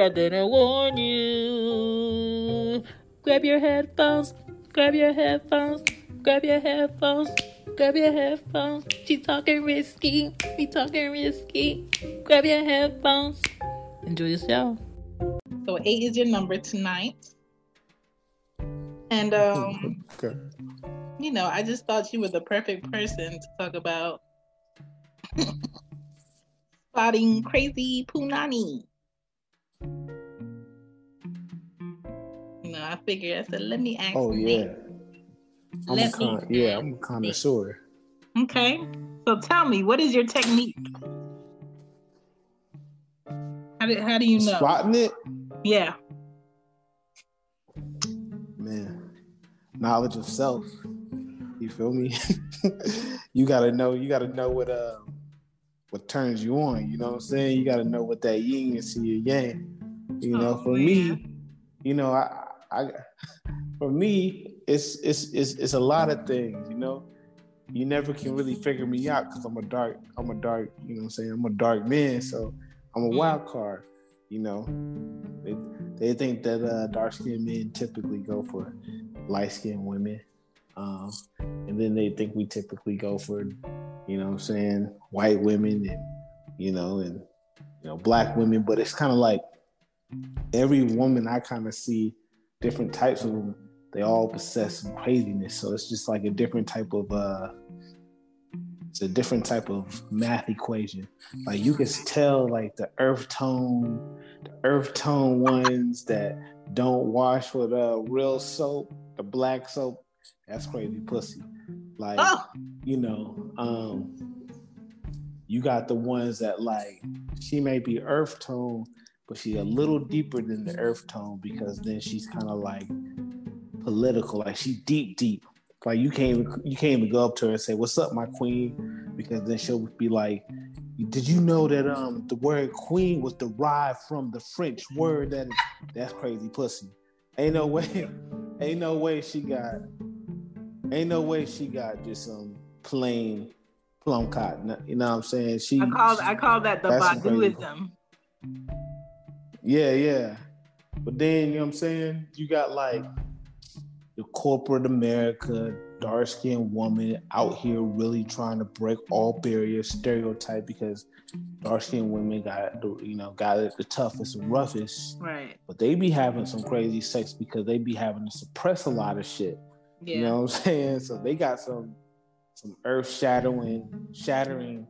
Don't I didn't warn you. Grab your headphones, grab your headphones, grab your headphones, grab your headphones. She's talking risky, we talking risky. Grab your headphones. Enjoy the show. So eight is your number tonight. And um Okay. you know, I just thought you were the perfect person to talk about spotting crazy punani. You know, I figured I said, let me ask. Oh yeah. I'm a Let me yeah, I'm a connoisseur. Okay. So tell me, what is your technique? How do, how do you know? Spotting it, Yeah. man. Knowledge of self. You feel me? you gotta know. You gotta know what uh what turns you on. You know what I'm saying? You gotta know what that yin is to your yang. You know, Oh, for man. me, you know, I, I, for me, it's it's it's it's a lot of things. You know, you never can really figure me out because I'm a dark, I'm a dark. You know, what I'm saying I'm a dark man, so I'm a Mm. wild card. You know, they they think that uh, dark skinned men typically go for light skinned women, um, and then they think we typically go for, you know, I'm saying white women and you know and you know black women, but it's kind of like every woman I kind of see different types of them. They all possess some craziness, so it's just like a different type of uh, it's a different type of math equation. Like you can tell, like the earth tone, the earth tone ones that don't wash with uh, real soap, the black soap, that's crazy pussy. Like Oh, you know, um, you got the ones that like she may be earth tone, but she's a little deeper than the earth tone because then she's kind of like political, like she deep, deep. Like you can't even you can't even go up to her and say, "What's up, my queen?" Because then she'll be like, "Did you know that um the word queen was derived from the French word that is that's crazy pussy." Ain't no way, ain't no way she got, ain't no way she got just some plain plum cotton. You know what I'm saying? She I call I call that the Baduizm. Yeah, yeah. But then, you know what I'm saying? You got like the corporate America, dark skinned woman out here really trying to break all barriers, stereotype because dark skinned women got the you know, got it the toughest and roughest. Right. But they be having some crazy sex because they be having to suppress a lot of shit. Yeah. You know what I'm saying? So they got some some earth shattering, shattering,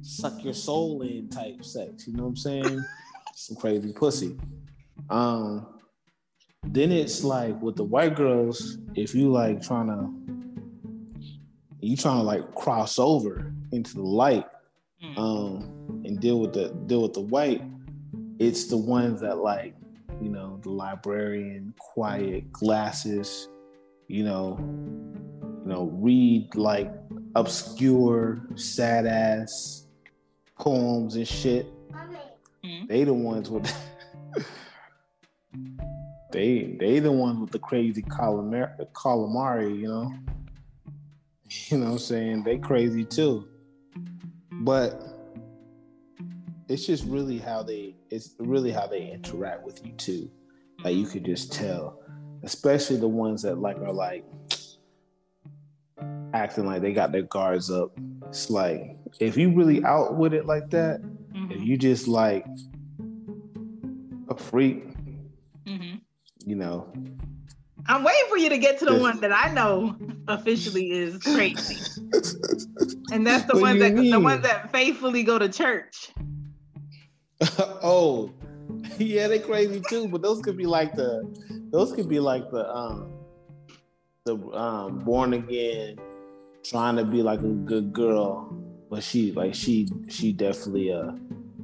suck your soul in type sex. You know what I'm saying? some crazy pussy. Um, then it's like with the white girls, if you like trying to, you trying to like cross over into the light, Mm. um, and deal with the deal with the white. It's the ones that like, you know, the librarian, quiet, glasses, you know, you know, read like obscure, sad ass poems and shit. Mm. They the ones with they they the ones with the crazy calamari, calamari, you know. You know what I'm saying? They crazy too. But it's just really how they it's really how they interact with you too. Like you could just tell. Especially the ones that like are like acting like they got their guards up. It's like if you really out with it like that, Mhm. if you just like a freak, Mhm. you know, I'm waiting for you to get to the one that I know officially is crazy, and that's the What one do you that the ones that faithfully go to church. oh, yeah, they crazy too. But those could be like the, those could be like the um, the um born again, trying to be like a good girl, but she like she she definitely uh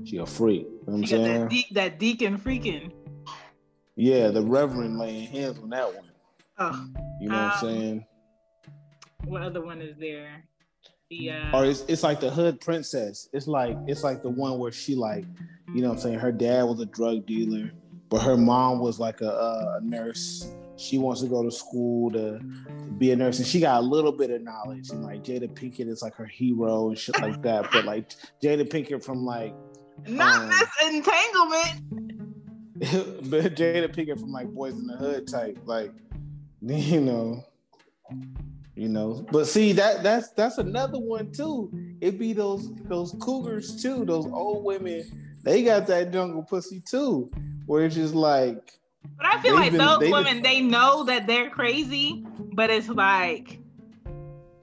she a freak. You know what I'm saying? that, de- that deacon freaking. yeah, the reverend laying hands on that one. Oh, You know what I'm Um, saying? what other one is there? The uh, or it's, it's like the hood princess. It's like it's like the one where she like, you know what I'm saying, her dad was a drug dealer, but her mom was like a, a nurse. She wants to go to school to, to be a nurse, and she got a little bit of knowledge. And like Jada Pinkett is like her hero and shit like that. But like Jada Pinkett from like Not Um, this entanglement. but Jada Pinkett from like Boys in the Hood type, like you know, you know. But see that that's that's another one too. It be those those cougars too, those old women. They got that jungle pussy too, where it's just like But I feel like been- those they've been- women, they know that they're crazy, but it's like,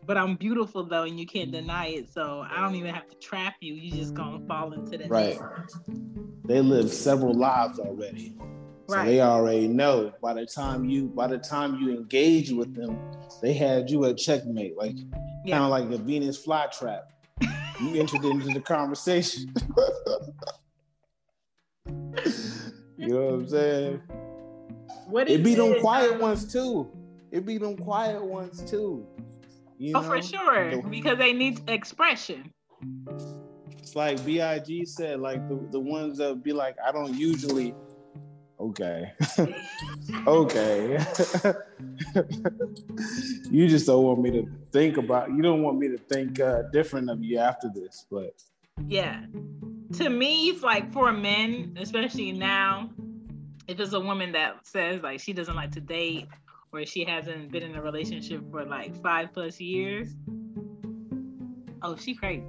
but I'm beautiful though, and you can't deny it. So I don't even have to trap you. You just gonna fall into that. right. They live several lives already. So Right. they already know by the time you by the time you engage with them, they had you at checkmate, like Yeah. kind of like a Venus flytrap. You entered into the conversation. you know what I'm saying? What It be them quiet ones too. It be them quiet ones too. You Oh, know? for sure, The- because they need expression. It's like Big said, like the, the ones that be like, I don't usually. Okay, okay. you just don't want me to think about. You don't want me to think uh, different of you after this, but Yeah. To me, it's like for men, especially now, if it's a woman that says like she doesn't like to date or she hasn't been in a relationship for like five plus years, oh, she crazy.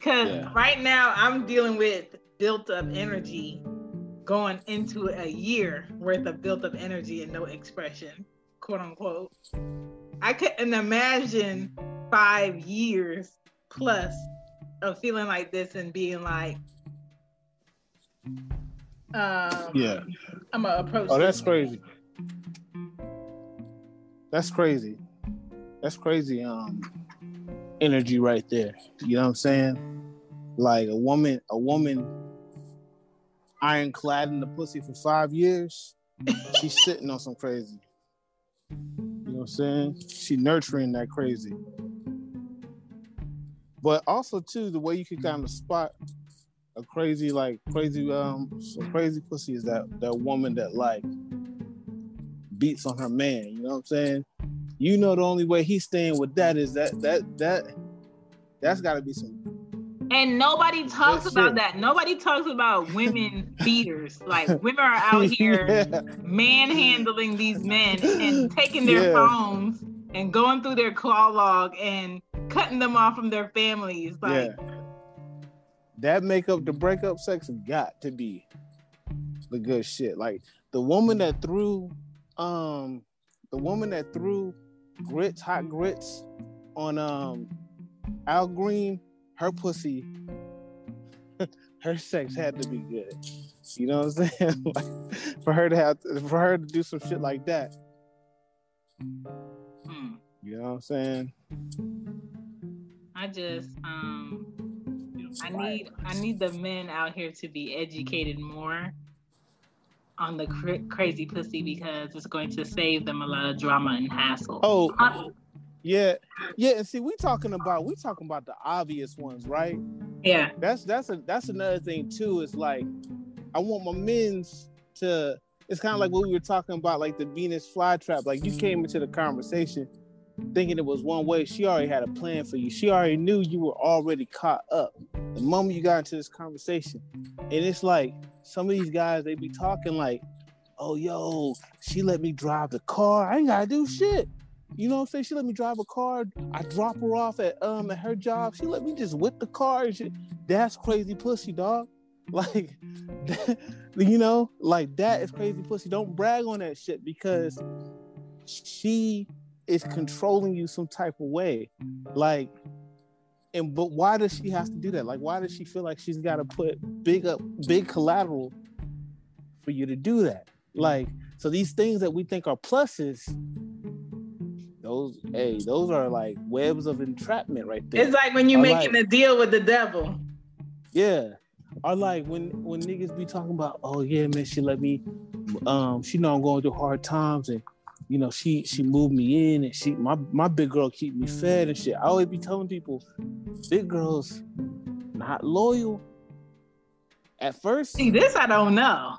Cause Yeah. right now I'm dealing with built up energy going into a year worth of built up energy and no expression, quote unquote. I couldn't imagine five years plus of feeling like this and being like, um, yeah. I'm gonna approach. Oh, that's crazy. That's crazy. That's crazy. Um, energy right there. You know what I'm saying? Like a woman, a woman, ironclad in the pussy for five years. She's sitting on some crazy. You know what I'm saying? She nurturing that crazy. But also too, the way you can kind of spot a crazy, like crazy, um, some crazy pussy is that that woman that like beats on her man. You know what I'm saying? You know the only way he's staying with that is that that that that's got to be some. And nobody talks That's about it. that. Nobody talks about women beaters. Like women are out here Yeah. manhandling these men and taking their Yeah. phones and going through their call log and cutting them off from their families. Like, yeah. That make up the breakup sex got to be the good shit. Like the woman that threw, um, the woman that threw grits, hot grits on um Al Green, her pussy, her sex had to be good. You know what I'm saying? like for her to have, for her to do some shit like that. hmm. You know what I'm saying? I just um I need I need the men out here to be educated more on the cra- crazy pussy because it's going to save them a lot of drama and hassle. Oh, Uh, yeah, yeah. And see, we talking about we talking about the obvious ones, right? yeah. That's that's a that's another thing too. It's like I want my men's to. It's kind of like what we were talking about, like the Venus flytrap. Like you came into the conversation thinking it was one way. She already had a plan for you. She already knew you were already caught up the moment you got into this conversation. And it's like some of these guys they be talking like, "Oh, yo, she let me drive the car. I ain't gotta do shit." You know what I'm saying? She let me drive a car. I drop her off at um at her job. She let me just whip the car. That's crazy pussy, dog. Like, you know, like that is crazy pussy. Don't brag on that shit because she is controlling you some type of way. Like, and but why does she have to do that? Like, why does she feel like she's got to put big up, big collateral for you to do that? Like, so these things that we think are pluses, those, hey, those are like webs of entrapment right there. It's like when you're making like- a deal with the devil. Yeah. Or like when when niggas be talking about, oh yeah, man, she let me um she know I'm going through hard times and you know she she moved me in and she my my big girl keep me fed and shit. I always be telling people big girls not loyal. At first, See, this I don't know.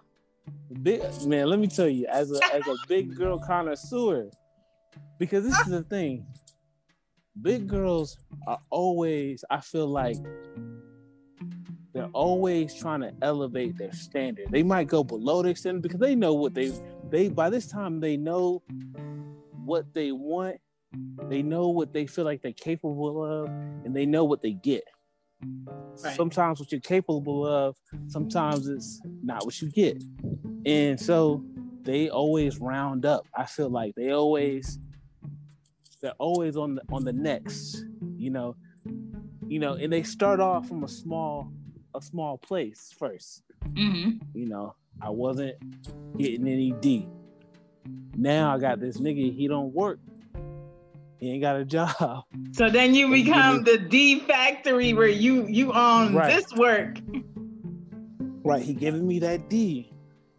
big man, let me tell you, as a as a big girl connoisseur, because this is the thing. Big girls are always, I feel like, they're always trying to elevate their standard. They might go below their standard because they know what they they by this time they know what they want, they know what they feel like they're capable of, and they know what they get. Right. Sometimes what you're capable of, sometimes it's not what you get. And so they always round up. I feel like they always they're always on the on the next, you know, you know, and they start off from a small a small place first. Mm-hmm. You know, I wasn't getting any D. Now I got this nigga, he don't work. He ain't got a job. So then you become the D factory where you you own Right. this work. Right, he giving me that D.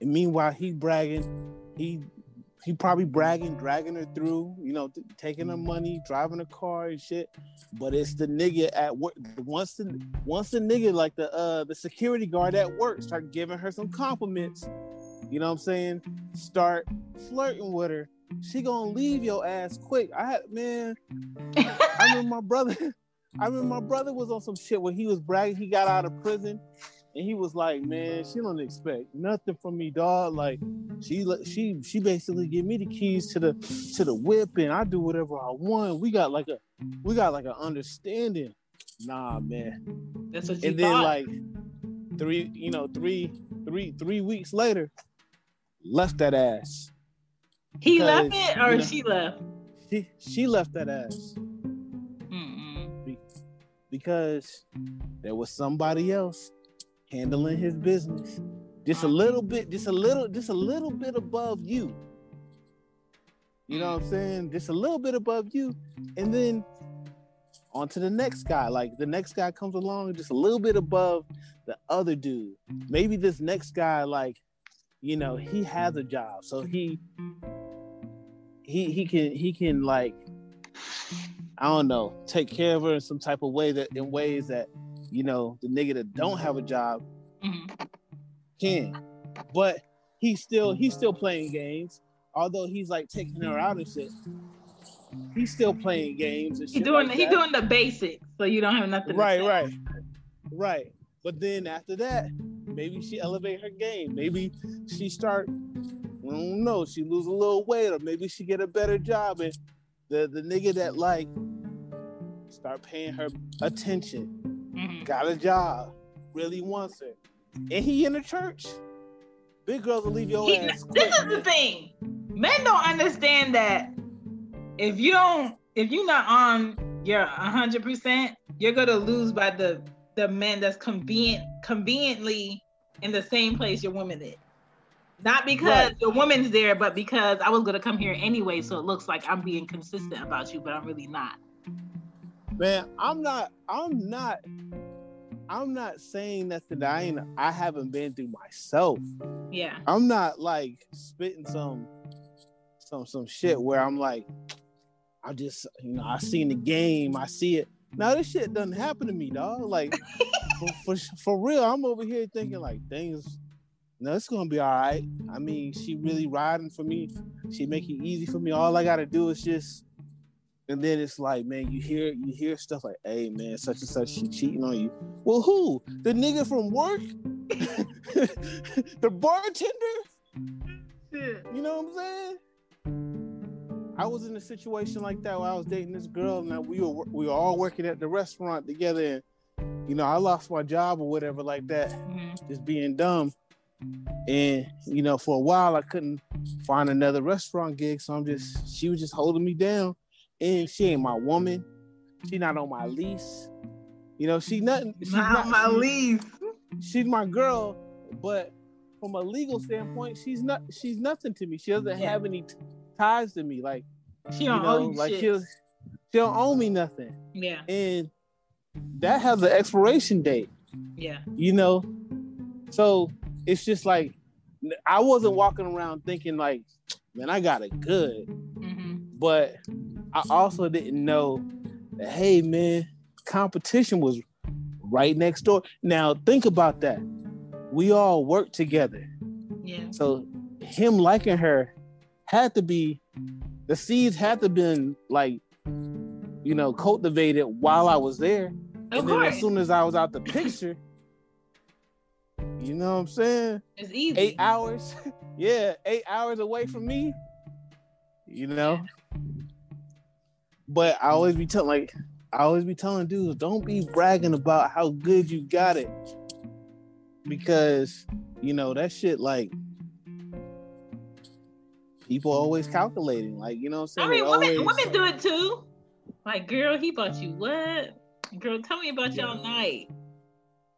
And meanwhile, he bragging, he he probably bragging, dragging her through, you know, t- taking her money, driving a car and shit. But it's the nigga at work. Once the once the nigga like the uh the security guard at work start giving her some compliments, you know what I'm saying? Start flirting with her. She gonna leave your ass quick. I had man, I remember my brother. I remember my brother was on some shit when he was bragging. He got out of prison, and he was like, "Man, she don't expect nothing from me, dog. Like, she she she basically give me the keys to the to the whip, and I do whatever I want. We got like a we got like an understanding. Nah, man. That's what you And then thought. like three, you know, three three three weeks later, left that ass. he left it or you know- she left. She she left that ass. Mm-mm. because there was somebody else handling his business. Just a little bit just a little just a little bit above you. You know what i'm saying? Just a little bit above you. And then on to the next guy. Like the next guy comes along just a little bit above the other dude. Maybe this next guy like you know he has a job. So he he he can he can like I don't know, take care of her in some type of way that in ways that, you know, the nigga that don't have a job Mhm. can. But he's still he's still playing games. Although he's like taking her out and shit. He's still playing games and He shit. doing like he that. doing the basics, so you don't have nothing. right, right. Right. But then after that, maybe she elevate her game. Maybe she start I don't know, she lose a little weight, or maybe she get a better job and the, the nigga that like start paying her attention, Mhm. got a job, really wants her. And he in the church. Big girls will leave your He- ass quick. this is the thing. Men don't understand that if you don't, if you're not on your hundred percent, you're gonna lose by the the men that's convenient, conveniently in the same place your woman is. Not because Right. your woman's there, but because I was gonna come here anyway, so it looks like I'm being consistent about you, but I'm really not. Man, I'm not I'm not I'm not saying that that I ain't I haven't been through myself. Yeah. I'm not like spitting some some some shit where I'm like, I just you know I seen the game, I see it. Now this shit doesn't happen to me, dog. Like for, for for real, I'm over here thinking like things. No, it's gonna be all right. I mean, she really riding for me. She make it easy for me. All I gotta do is just. And then it's like, man, you hear you hear stuff like, "Hey, man, such and such, she cheating on you." Well, who? The nigga from work? the bartender? You know what I'm saying? I was in a situation like that where I was dating this girl, and we were we were all working at the restaurant together, and you know I lost my job or whatever like that, Mhm. just being dumb. And you know, for a while I couldn't find another restaurant gig, so I'm just she was just holding me down, and she ain't my woman, she not on my lease, you know she nothing. She's Not my she- lease. she's my girl, but from a legal standpoint, she's not she's nothing to me. She doesn't Yeah. have any t- ties to me. Like She don't know, owe you like shit. she'll she don't owe me nothing. Yeah. And that has an expiration date, Yeah. you know? So it's just like I wasn't walking around thinking like, man, I got it good. hmm But I also didn't know that hey man, competition was right next door. Now think about that. We all work together. Yeah. So him liking her had to be the seeds had to been like you know cultivated while I was there. Of and then course. as soon as I was out the picture, You know what I'm saying? It's easy. Eight hours. yeah, eight hours away from me. You know? But I mm-hmm. always be telling like I always be telling dudes, don't be bragging about how good you got it. Because, you know, that shit like people always calculating. Like, you know what I'm saying? I mean, women, always- women do it too. Like, girl, he bought you what? Girl, tell me about y'all night.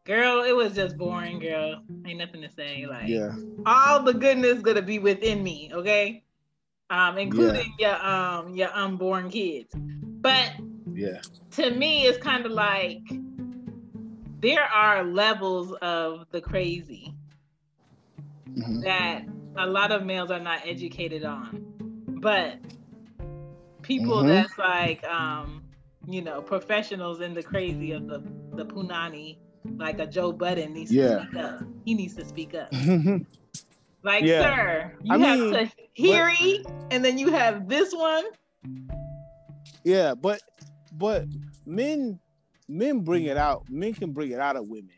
Girl, it was just boring, girl. Ain't nothing to say. Like, Yeah. all the goodness gonna be within me, okay? Um, including your um your unborn kids. But Yeah. to me, it's kind of like there are levels of the crazy Mhm. that a lot of males are not educated on. But people Mhm. that's like um, you know, professionals in the crazy of the the punani, like a Joe Budden needs Yeah. to speak up. He needs to speak up. Like, Yeah. sir, you I have mean, Tahiry, and then you have this one. yeah, but but men men bring it out. Men can bring it out of women.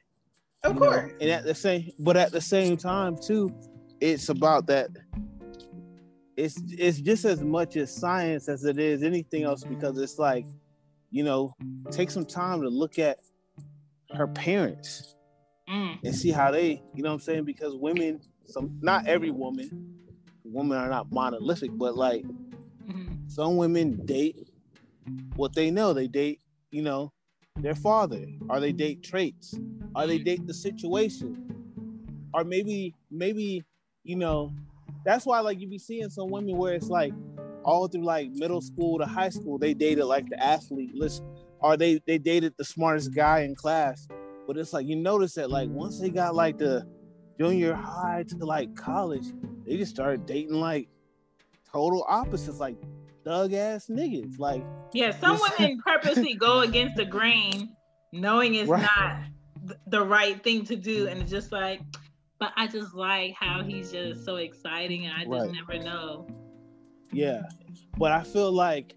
Of you know? course. And at the same but at the same time too, it's about that it's it's just as much as science as it is anything else because it's like, you know, take some time to look at her parents Mm. and see how they, you know what I'm saying? Because women, some not every woman, women are not monolithic, but like Mhm. some women date what they know. They date, you know, their father, or they date traits, or they date the situation, or maybe, maybe, you know, that's why like you be seeing some women where it's like all through like middle school to high school, they dated like the athlete list, or they they dated the smartest guy in class. But it's like you notice that like once they got like the junior high to like college, they just started dating like total opposites, like thug ass niggas. Like Yeah, some women purposely go against the grain, knowing it's Right. not th- the right thing to do, and it's just like, but I just like how he's just so exciting, and I just Right. never know. Yeah, but I feel like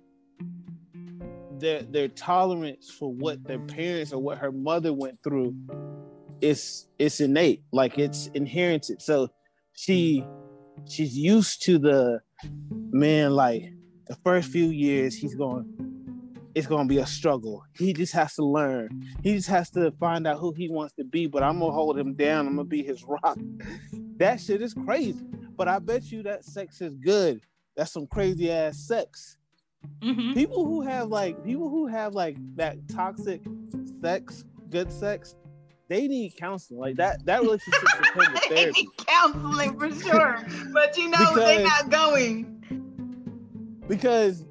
their their tolerance for what their parents or what her mother went through is it's innate, like it's inherited. So she she's used to the man. Like the first few years, he's going. It's gonna be a struggle. He just has to learn. He just has to find out who he wants to be. But I'm gonna hold him down. I'm gonna be his rock. That shit is crazy. But I bet you that sex is good. That's some crazy ass sex. hmm People who have like people who have like that toxic sex, good sex, they need counseling. Like that that relationship come with they need counseling for sure, but you know they're not going. Because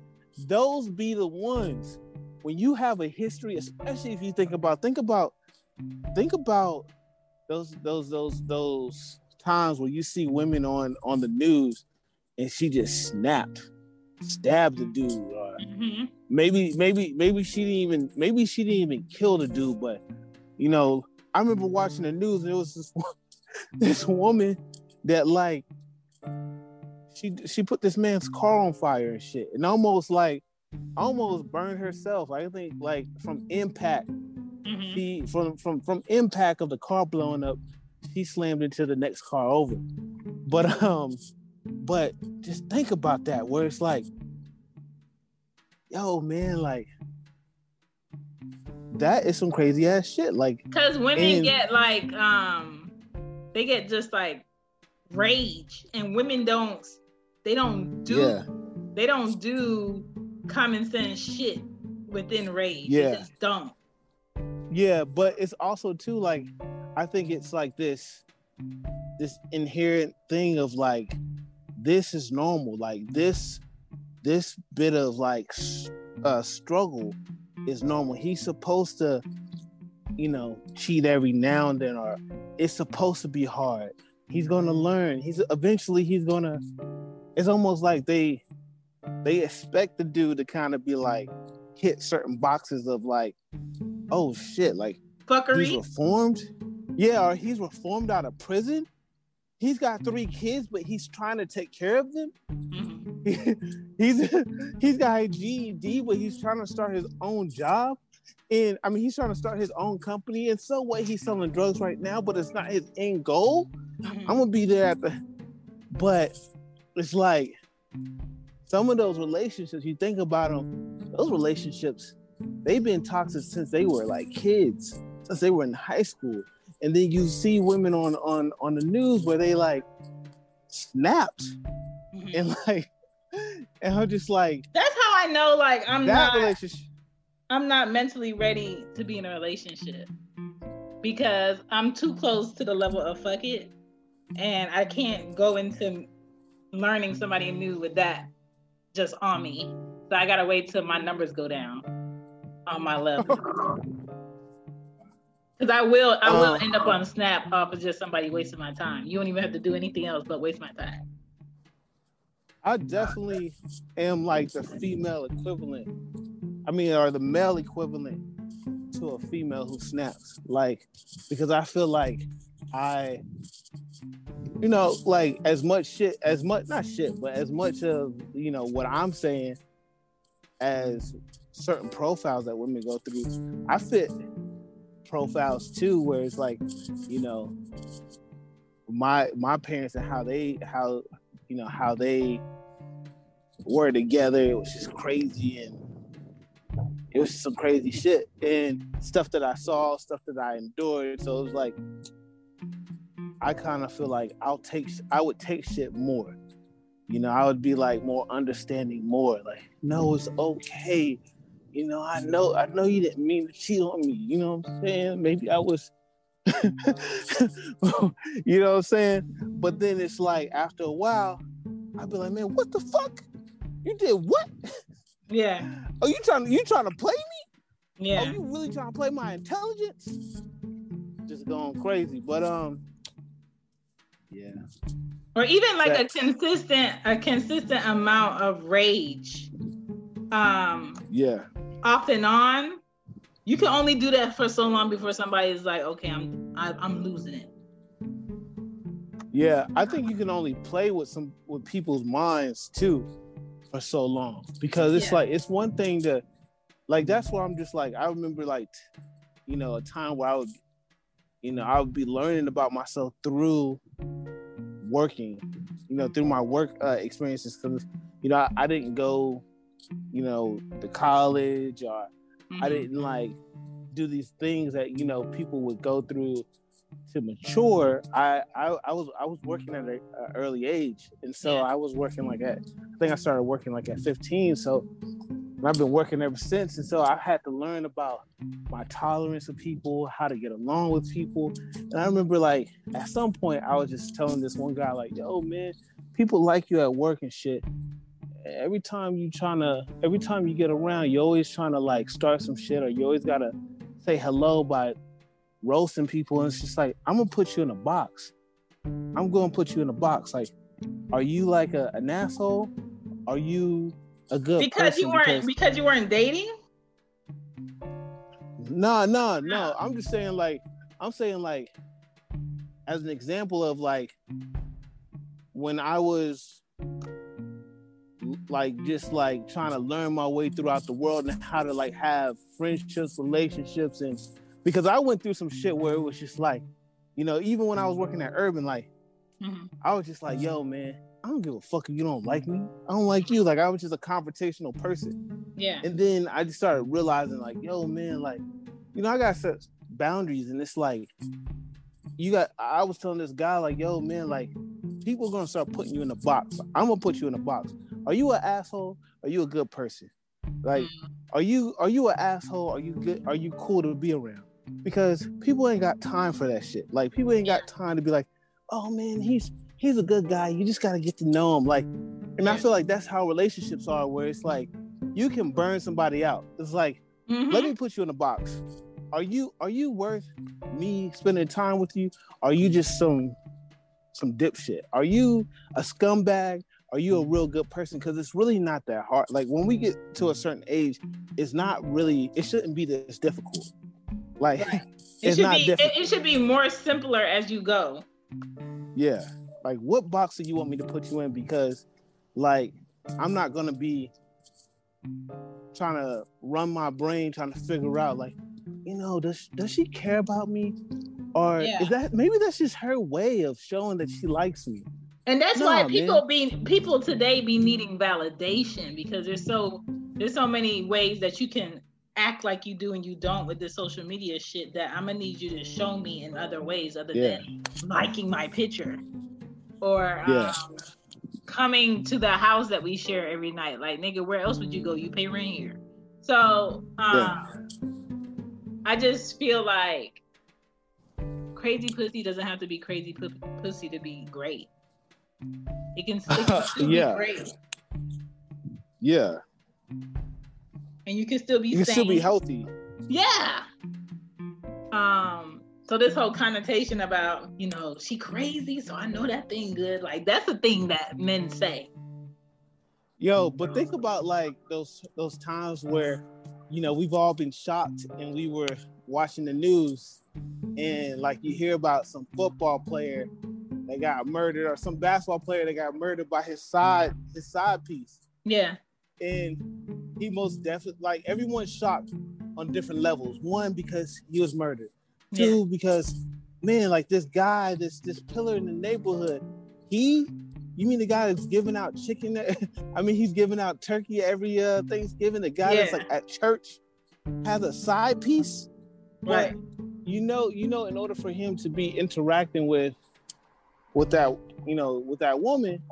those be the ones when you have a history, especially if you think about think about think about those those those those times where you see women on on the news and she just snapped, stabbed the dude, or hmm maybe maybe maybe she didn't even maybe she didn't even kill the dude but you know i remember watching the news and it was this this woman that like she she put this man's car on fire and shit and almost like almost burned herself. I think like from impact. Hmm she from from from impact of the car blowing up she slammed into the next car over. But um but just think about that where it's like yo man like that is some crazy ass shit like Because women And- get like um, they get just like rage, and women don't. They don't do. yeah They don't do common sense shit within rage. Yeah. They just don't. yeah but it's also too like i think it's like this this inherent thing of like this is normal like this this bit of like uh struggle is normal. He's supposed to you know cheat every now and then or it's supposed to be hard. He's gonna learn. He's eventually he's gonna it's almost like they they expect the dude to kind of be like hit certain boxes of like oh shit like he's reformed? Yeah or he's reformed out of prison? He's got three kids but he's trying to take care of them mm-hmm. Mhm. he's he's got a GED, but he's trying to start his own job. And I mean, he's trying to start his own company, and so what? He's selling drugs right now, but it's not his end goal. Mhm. I'm gonna be there at the, but it's like some of those relationships. You think about them, those relationships, they've been toxic since they were like kids, since they were in high school, and then you see women on on on the news where they like snapped Mhm. and like, and I'm just like That's how I know. Like I'm that not. relationship. I'm not mentally ready to be in a relationship because I'm too close to the level of fuck it, and I can't go into learning somebody new with that just on me. So I gotta wait till my numbers go down on my level. Because I will, I will Um, end up on Snap off of just somebody wasting my time. You don't even have to do anything else but waste my time. I definitely am like the female equivalent. I mean, or the male equivalent to a female who snaps. Like, because I feel like I, you know, like as much shit, as much, not shit, but as much of, you know, what I'm saying as certain profiles that women go through, I fit profiles too, where it's like, you know, my my parents and how they how you know how they were together. It was just crazy and it was some crazy shit. And stuff that i saw stuff that i endured. So it was like i kind of feel like i'll take i would take shit more. You know i would be like more understanding more. Like no it's okay. You know i know i know you didn't mean to cheat on me. You know what i'm saying? Maybe i was you know what i'm saying but then it's like after a while I'd be like, man, what the fuck? You did what? Yeah, Are you trying? to You trying to play me? Yeah. Are you really trying to play my intelligence? Just going crazy. But um, yeah, or even like a consistent a consistent amount of rage um yeah, off and on you can only do that for so long before somebody is like okay i'm I, i'm losing it yeah. I think you can only play with some with people's minds too for so long because it's Yeah. like it's one thing to like that's why I'm just like I remember like you know a time where I would you know I would be learning about myself through working you know through my work uh, experiences because you know I, I didn't go you know to college or I Mhm. didn't like do these things that you know people would go through to mature. I I, I was I was working at an early age, and so Yeah. I was working like at I think I started working like at 15. So I've been working ever since, and so I had to learn about my tolerance of people, how to get along with people. And I remember like at some point I was just telling this one guy like, "Yo, man, people like you at work and shit." Every time you trying to, every time you get around, you're always trying to like start some shit, or you always gotta say hello by roasting people. And it's just like, I'm gonna put you in a box. I'm gonna put you in a box. Like, are you like a, an asshole? Are you a good because person? you weren't because you weren't dating No, no, no. I'm just saying, like, I'm saying, like, as an example of like when I was like just like trying to learn my way throughout the world and how to like have friendships, relationships, and because I went through some shit where it was just like, you know, even when I was working at Urban, like, Mhm. I was just like, yo, man, I don't give a fuck if you don't like me. I don't like you. Like, I was just a confrontational person. yeah And then I just started realizing, like, yo, man, like, you know, I got set boundaries, and it's like, you got. I was telling this guy, like, yo, man, like, people are gonna start putting you in a box. I'm gonna put you in a box. Are you an asshole? Are you a good person? Like, are you are you an asshole? Are you good? Are you cool to be around? Because people ain't got time for that shit. Like, people ain't got time to be like, oh man, he's he's a good guy. You just gotta get to know him. Like, and I feel like that's how relationships are, where it's like you can burn somebody out. It's like Mhm. let me put you in a box. Are you are you worth me spending time with you? Are you just some some dipshit? Are you a scumbag? Are you a mm-hmm. real good person? Because it's really not that hard. Like when we get to a certain age, it's not really. It shouldn't be this difficult. Like Right. it should be it, difficult. it should be more simpler as you go Yeah. Like what box do you want me to put you in? Because like I'm not gonna be trying to run my brain, trying to figure out like, you know, does does she care about me, or Yeah. is that maybe that's just her way of showing that she likes me? And that's Nah, why man. people be people today be needing validation because there's so there's so many ways that you can act like you do and you don't with this social media shit that I'm gonna need you to show me in other ways other Yeah. than liking my picture or Yeah. um, coming to the house that we share every night. Like nigga, where else would you go? You pay rent here. So um, Yeah. I just feel like crazy pussy doesn't have to be crazy pu- pussy to be great. It can, still Yeah. be great, Yeah, and you can still be you can sane. still be healthy. Yeah. Um. So this whole connotation about you know she crazy, so I know that thing good. Like that's a thing that men say. Yo, but think about like those those times where, you know, we've all been shocked and we were watching the news and like you hear about some football player that got murdered or some basketball player that got murdered by his side his side piece. Yeah. And he most definitely like everyone's shocked on different levels. One, because he was murdered. Yeah. Two, because man, like this guy, this this pillar in the neighborhood, he you mean the guy that's giving out chicken? I mean, he's giving out turkey every uh, Thanksgiving. The guy that's like at church has a side piece. Right. You know, you know, in order for him to be interacting with with that, you know, with that woman,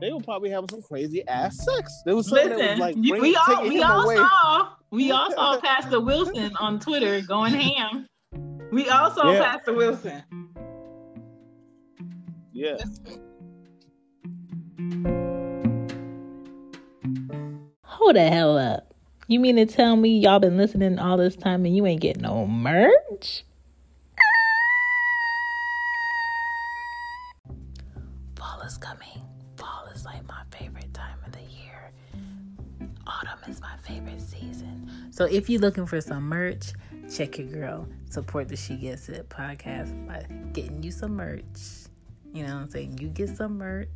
they were probably having some crazy ass sex. There was something that was like bring- we all we all away. saw we all saw Pastor Wilson on Twitter going ham. We all saw Yeah. Pastor Wilson. Yeah, Hold the hell up. You mean to tell me y'all been listening all this time and you ain't getting no merch? So if you're looking for some merch, check your girl. Support the She Gets It podcast by getting you some merch. You know what I'm saying? You get some merch,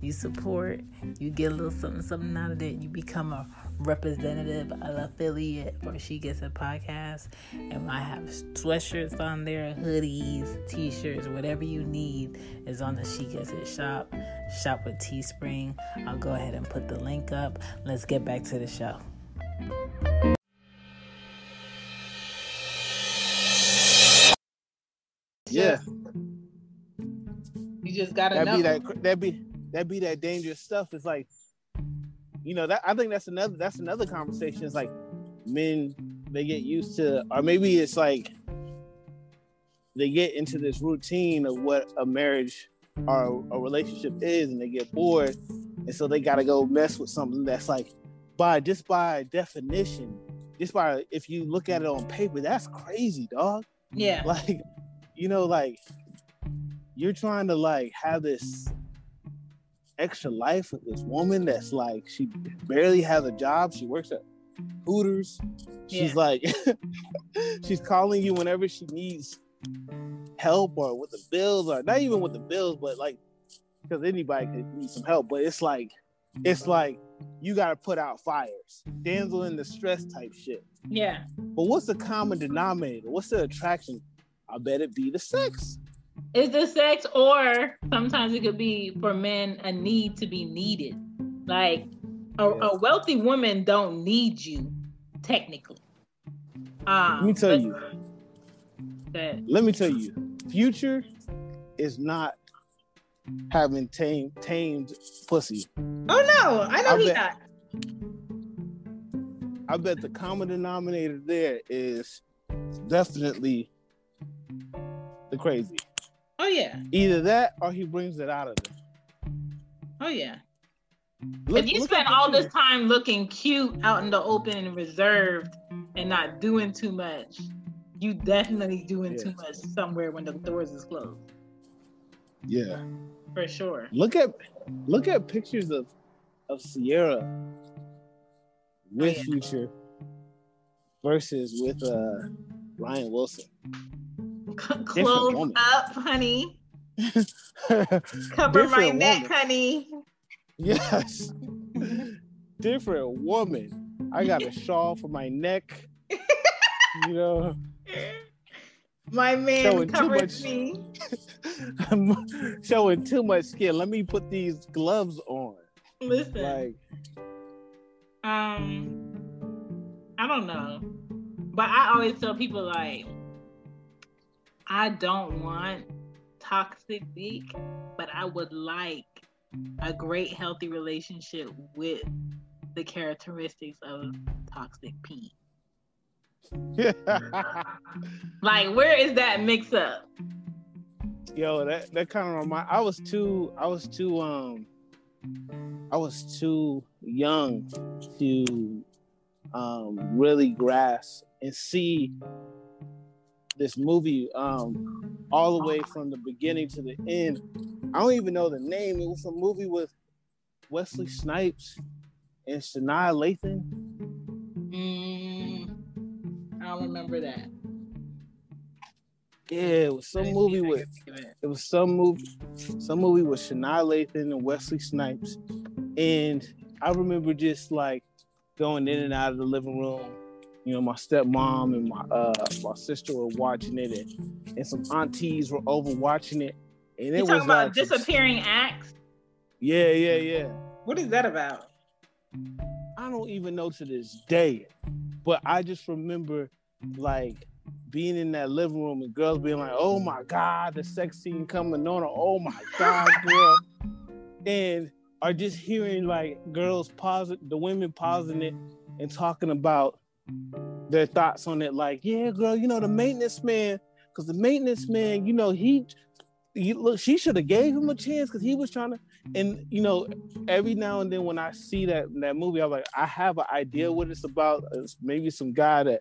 you support, you get a little something, something out of it. You become a representative, an affiliate for She Gets It podcast. And I have sweatshirts on there, hoodies, t shirts, whatever you need is on the She Gets It shop. Shop with Teespring. I'll go ahead and put the link up. Let's get back to the show. Yeah. You just gotta That know. be that that be that be that dangerous stuff. It's like, you know, that I think that's another that's another conversation. It's like men they get used to, or maybe it's like they get into this routine of what a marriage or a relationship is, and they get bored, and so they got to go mess with something that's like, by just by definition, just by if you look at it on paper, that's crazy, dog yeah. like you know like you're trying to like have this extra life with this woman that's like she barely has a job she works at hooters she's Yeah. like she's calling you whenever she needs help or with the bills or not even with the bills but like because anybody could need some help but it's like it's like you got to put out fires damsel in the stress type shit Yeah. but what's the common denominator? What's the attraction? I bet it be the sex. Is the sex or sometimes it could be for men a need to be needed? Like a, Yeah. a wealthy woman don't need you technically. Um, Let me tell but- you. that Let me tell you. Future is not having tamed tamed pussy. Oh no, I know I he bet- not. I bet the common denominator there is definitely the crazy. Oh yeah. Either that or he brings it out of them. Oh yeah. Look- if you spend all this time looking cute out in the open and reserved and not doing too much, you definitely doing Yeah. too much somewhere when the doors is closed. Yeah. For sure. Look at look at pictures of of Ciara with yeah. Future versus with uh Ryan Wilson. Close up, honey. Cover my neck, woman. honey. yes. Different woman. I got a shawl for my neck. you know, My man Showing too covers much- me. I'm showing too much skin. Let me put these gloves on. Listen, Like, um, I don't know, but I always tell people like, I don't want toxic dick, but I would like a great healthy relationship with the characteristics of toxic P. Like, where is that mix up? yo, that that kind of remind. I was too. I was too. Um, I was too young to um really grasp and see this movie um all the way from the beginning to the end. I don't even know the name. It was a movie with Wesley Snipes and Shania Lathan. Mm, I don't remember that. Yeah, it was some movie with it was some movie some movie with Shania Lathan and Wesley Snipes. And I remember just like going in and out of the living room. You know, my stepmom and my uh my sister were watching it and, and some aunties were over watching it. And it You was talking about like some- disappearing acts? Yeah, yeah, yeah. What is that about? I don't even know to this day, but I just remember like being in that living room and girls being like, "Oh my god, the sex scene coming on!" Or, "Oh my god, girl," and are just hearing like girls pause the women pausing it and talking about their thoughts on it. Like, "Yeah, girl, you know the maintenance man, because the maintenance man, you know he." Look, she should have gave him a chance because he was trying to, and you know, every now and then when I see that that movie, I'm like, I have an idea what it's about. Uh, it's maybe some guy that,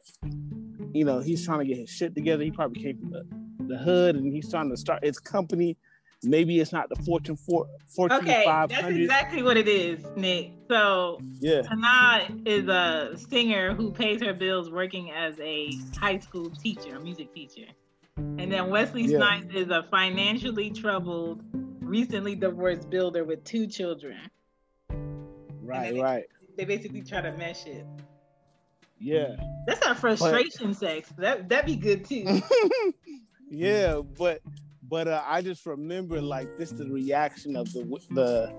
you know, he's trying to get his shit together. He probably came from the, the hood and he's trying to start his company. Maybe it's not the Fortune four, Fortune Okay, five that's exactly what it is, Nick. So Yeah, Tana is a singer who pays her bills working as a high school teacher, a music teacher. And then Wesley Yeah. Snipes is a financially troubled, recently divorced builder with two children. right, then- right. They basically try to mesh it. Yeah, That's not frustration sex. That that'd be good too. yeah, but but uh, I just remember like this the reaction of the the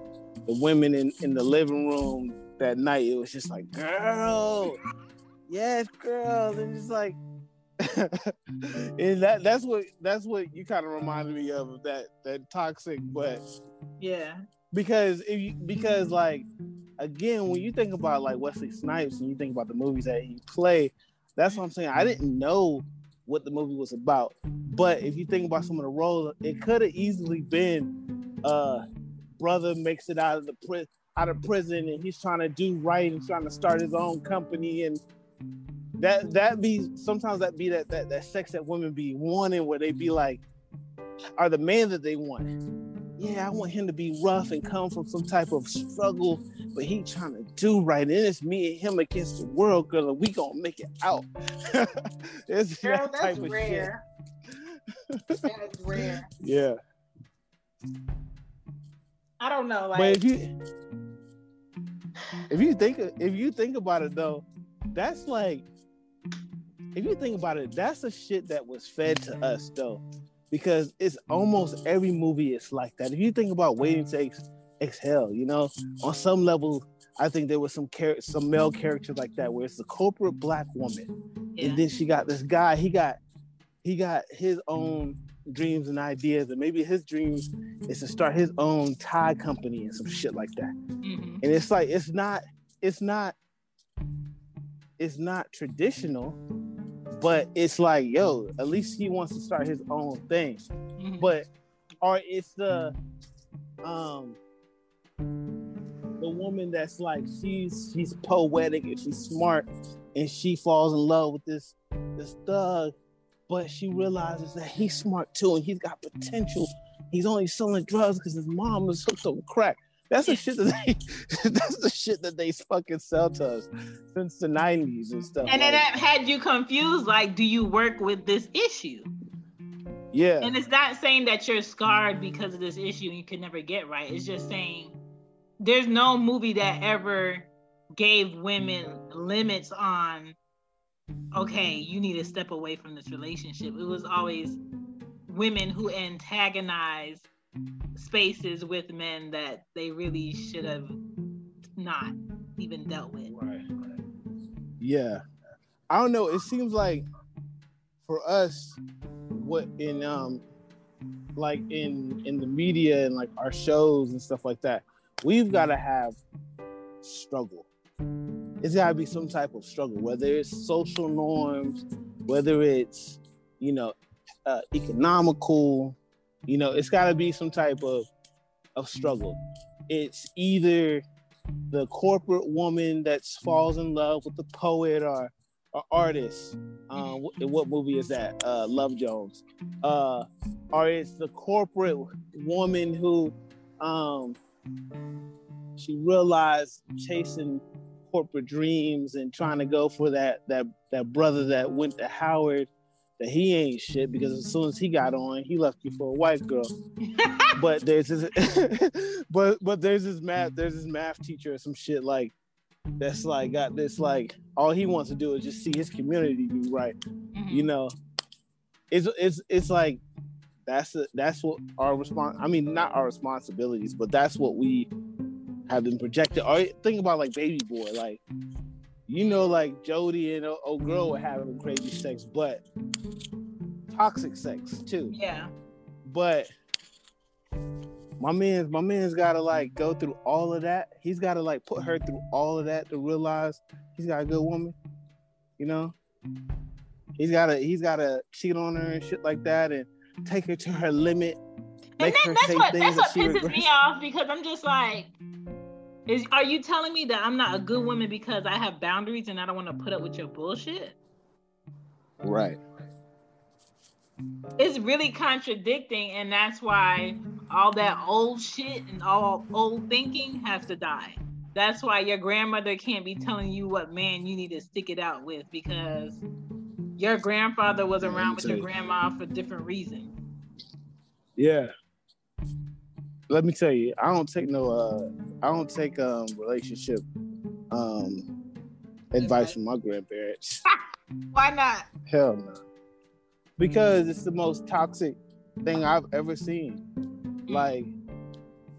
the women in in the living room that night. It was just like, girl, yes, girl, and it's like. and that that's what that's what you kind of reminded me of that that toxic but yeah. because if you because like again when you think about like Wesley Snipes and you think about the movies that he played, that's what I'm saying. I didn't know what the movie was about, but if you think about some of the roles, it could have easily been uh brother makes it out of the pri- out of prison and he's trying to do right and trying to start his own company. And that that be sometimes that be that that, that sex that women be wanting where they be like are the man that they want. Yeah, I want him to be rough and come from some type of struggle, but he trying to do right. And it's me and him against the world, girl, and we gonna make it out. it's Girl, that that's type of rare. That's rare. Yeah. I don't know. But if you if you think if you think about it though, that's like if you think about it, that's the shit that was fed to us though. Because it's almost every movie is like that. If you think about waiting ex- exhale, you know, on some level, I think there was some char- some male characters like that, where it's the corporate black woman, yeah. and then she got this guy. He got he got his own dreams and ideas, and maybe his dreams is to start his own tie company and some shit like that. Mhm. And it's like it's not it's not it's not traditional, but it's like yo, at least he wants to start his own thing. Mhm. But or it's the um the woman that's like she's she's poetic and she's smart and she falls in love with this this thug but she realizes that he's smart too and he's got potential he's only selling drugs because his mom is hooked on crack that's the shit that they that's the shit that they fucking sell to us since the 90s and stuff and then like- that had you confused. Like, do you work with this issue? yeah And it's not saying that you're scarred because of this issue and you can never get right. It's just saying there's no movie that ever gave women limits on okay, you need to step away from this relationship. It was always women who antagonize spaces with men that they really should have not even dealt with. Right. Yeah. I don't know. It seems like for us, what in um like in in the media and like our shows and stuff like that, we've got to have struggle. It's got to be some type of struggle, whether it's social norms, whether it's you know uh, economical, you know, it's got to be some type of of struggle. It's either the corporate woman that falls in love with the poet or, or artist. Um, what, what, movie is that? Uh, Love Jones. Uh, or it's the corporate woman who um, she realized chasing corporate dreams and trying to go for that that that brother that went to Howard that he ain't shit because as soon as he got on, he left you for a white girl. but there's this, but but there's this math there's this math teacher or some shit like that's like got this like all he wants to do is just see his community be right. Mm-hmm. You know, it's it's it's like that's a, that's what our response. I mean, not our responsibilities, but that's what we have been projected. Or think about like Baby Boy, like you know, like Jody and old girl were having crazy sex, but toxic sex too. Yeah. But my man's my man's gotta like go through all of that. He's gotta like put her through all of that to realize he's got a good woman. You know? He's gotta he's gotta cheat on her and shit like that and take her to her limit. Make and then, her that's say what, things that's what pisses regrets. me off because I'm just like is are you telling me that I'm not a good woman because I have boundaries and I don't want to put up with your bullshit? Right. It's really contradicting, and that's why all that old shit and all old thinking has to die. That's why your grandmother can't be telling you what man you need to stick it out with because your grandfather was around with your grandma for different reasons. Yeah, let me tell you, I don't take no uh I don't take um relationship um advice from my grandparents. Why not? Hell no. Because it's the most toxic thing I've ever seen. Like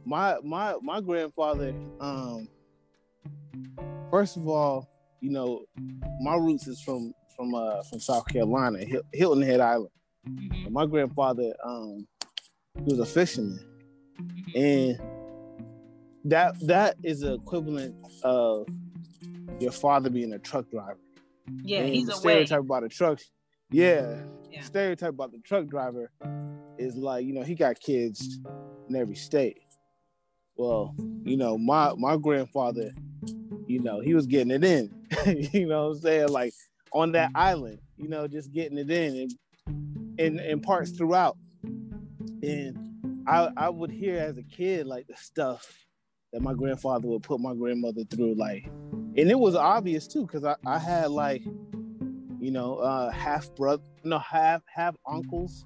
my my my grandfather um first of all, you know, my roots is from from uh from South Carolina, Hilton Head Island. Mm-hmm. My grandfather um he was a fisherman and that that is the equivalent of your father being a truck driver. Yeah, and he's a stereotype about a truck. Yeah, yeah. stereotype about the truck driver is like you know he got kids in every state. Well, you know my my grandfather, you know he was getting it in. you know what I'm saying like on that island, you know just getting it in and in, in parts throughout. And I I would hear as a kid like the stuff that my grandfather would put my grandmother through, like, and it was obvious too, because I, I had like, you know, uh, half brother, no, half half uncles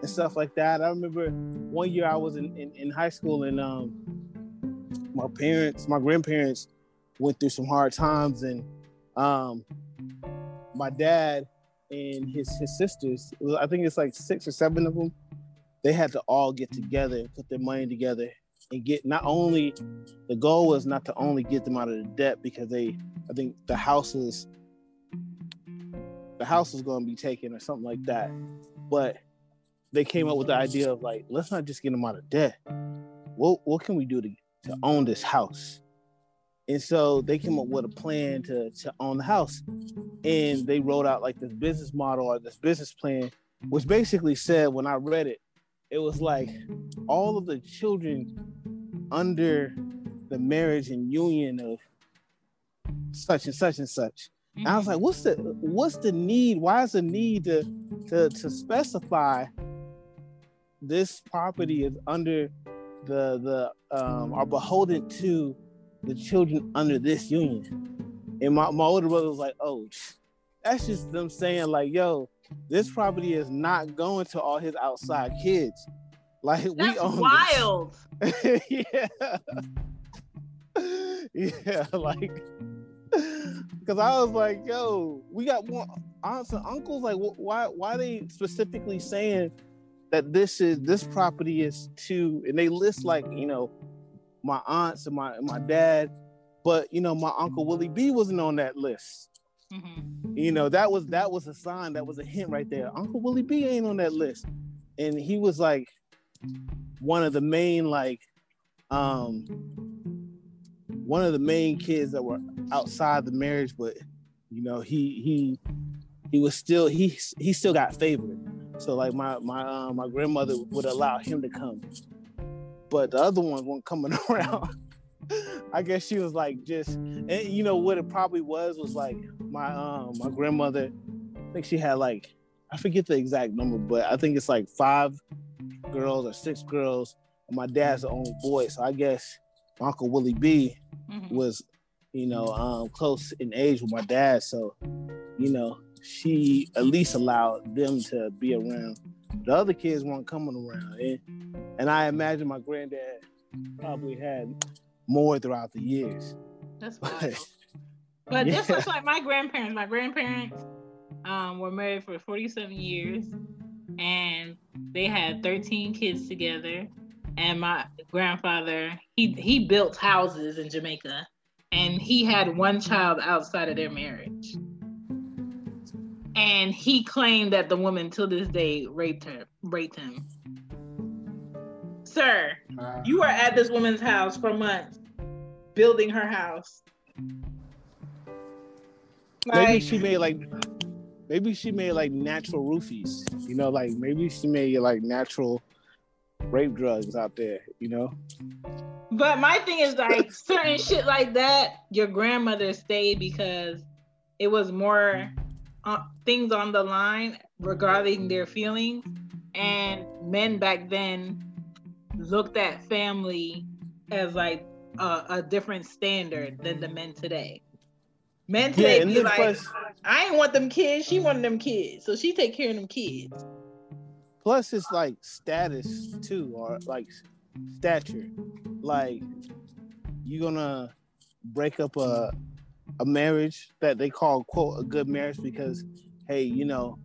and stuff like that. I remember one year I was in, in, in high school and um, my parents, my grandparents went through some hard times, and um, my dad and his his sisters, I think it's like six or seven of them, they had to all get together put their money together and get not only the goal was not to only get them out of the debt because they I think the house was the house was going to be taken or something like that, but they came up with the idea of like let's not just get them out of debt. What what can we do to to own this house? And so they came up with a plan to to own the house, and they wrote out like this business model or this business plan, which basically said when I read it, it was like all of the children under the marriage and union of such and such and such. And I was like, what's the what's the need? Why is the need to to to specify this property is under the the um are beholden to the children under this union? And my, my older brother was like, oh, that's just them saying like, yo, this property is not going to all his outside kids. Like That's we own wild. yeah. yeah, like because I was like, yo, we got more aunts and uncles. Like, why why are they specifically saying that this is this property is to and they list like, you know, my aunts and my my dad, but you know, my uncle Willie B wasn't on that list. Mm-hmm. You know, that was that was a sign, that was a hint right there. Uncle Willie B ain't on that list. And he was like one of the main like um one of the main kids that were outside the marriage, but you know, he he he was still he he still got favored. So like my my uh, my grandmother would allow him to come, but the other ones weren't coming around. I guess she was like just, and you know what it probably was was like my um my grandmother. I think she had like I forget the exact number, but I think it's like five girls or six girls. And my dad's the only boy, so I guess Uncle Willie B mm-hmm. was, you know, um, close in age with my dad. So, you know, she at least allowed them to be around. The other kids weren't coming around, and, and I imagine my granddad probably had more throughout the years. That's wild. but yeah. this looks like my grandparents. My grandparents um, were married for 47 years, and they had 13 kids together and my grandfather he he built houses in Jamaica and he had one child outside of their marriage. And he claimed that the woman till this day raped her, raped him. Sir, you were at this woman's house for months, building her house. Maybe she made like maybe she made like natural roofies. You know, like maybe she made like natural rape drugs out there, you know? But my thing is like certain shit like that, your grandmother stayed because it was more uh, things on the line regarding their feelings. And men back then looked at family as like a, a different standard than the men today. Men today yeah, be like, plus, I ain't want them kids. She wanted them kids, so she take care of them kids. Plus, it's like status too, or like stature. Like you're gonna break up a a marriage that they call quote a good marriage because hey, you know,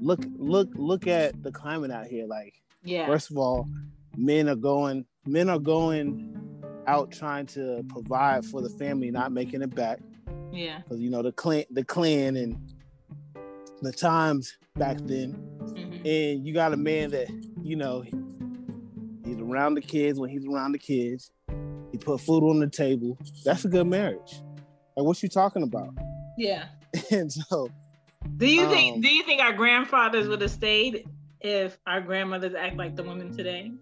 look look look at the climate out here. Like, yeah. First of all, men are going men are going out trying to provide for the family, not making it back. Yeah. Because you know the clan the clan and the times back then. Mm-hmm. And you got a man that, you know, he's around the kids when he's around the kids. He put food on the table. That's a good marriage. Like what you talking about? Yeah. and so do you um, think do you think our grandfathers would have stayed if our grandmothers act like the women today?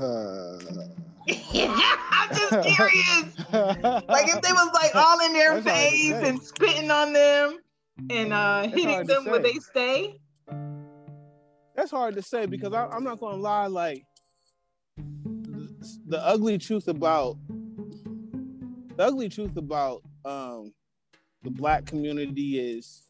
Uh, I'm just curious. like if they was like all in their face and spitting on them and uh, hitting them when they stay? That's hard to say because I, am not going to lie. Like the ugly truth about the ugly truth about um, the black community is,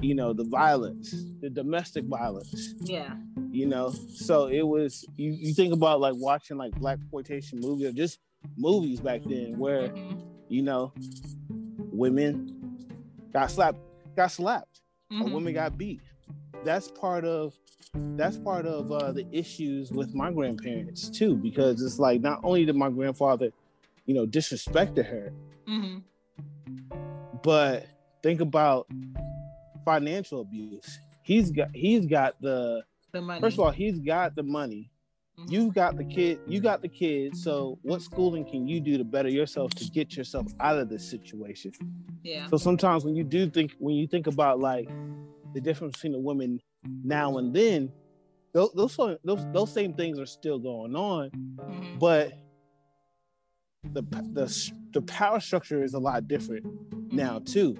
you know, the violence, the domestic violence. Yeah. You know, so it was. You, you think about like watching like black exploitation movies or just movies back then where, mm-hmm. you know, women got slapped got slapped. Mm-hmm. A woman got beat. That's part of that's part of uh, the issues with my grandparents too, because it's like not only did my grandfather, you know, disrespect to her, mm-hmm. but think about financial abuse. He's got he's got the, the money. First of all, he's got the money. Mm-hmm. You've got the kid, you got the kids. So what schooling can you do to better yourself to get yourself out of this situation? Yeah. So sometimes when you do think when you think about like the difference between a woman now and then, those those those, those same things are still going on, mm-hmm. but the the the power structure is a lot different mm-hmm. now too.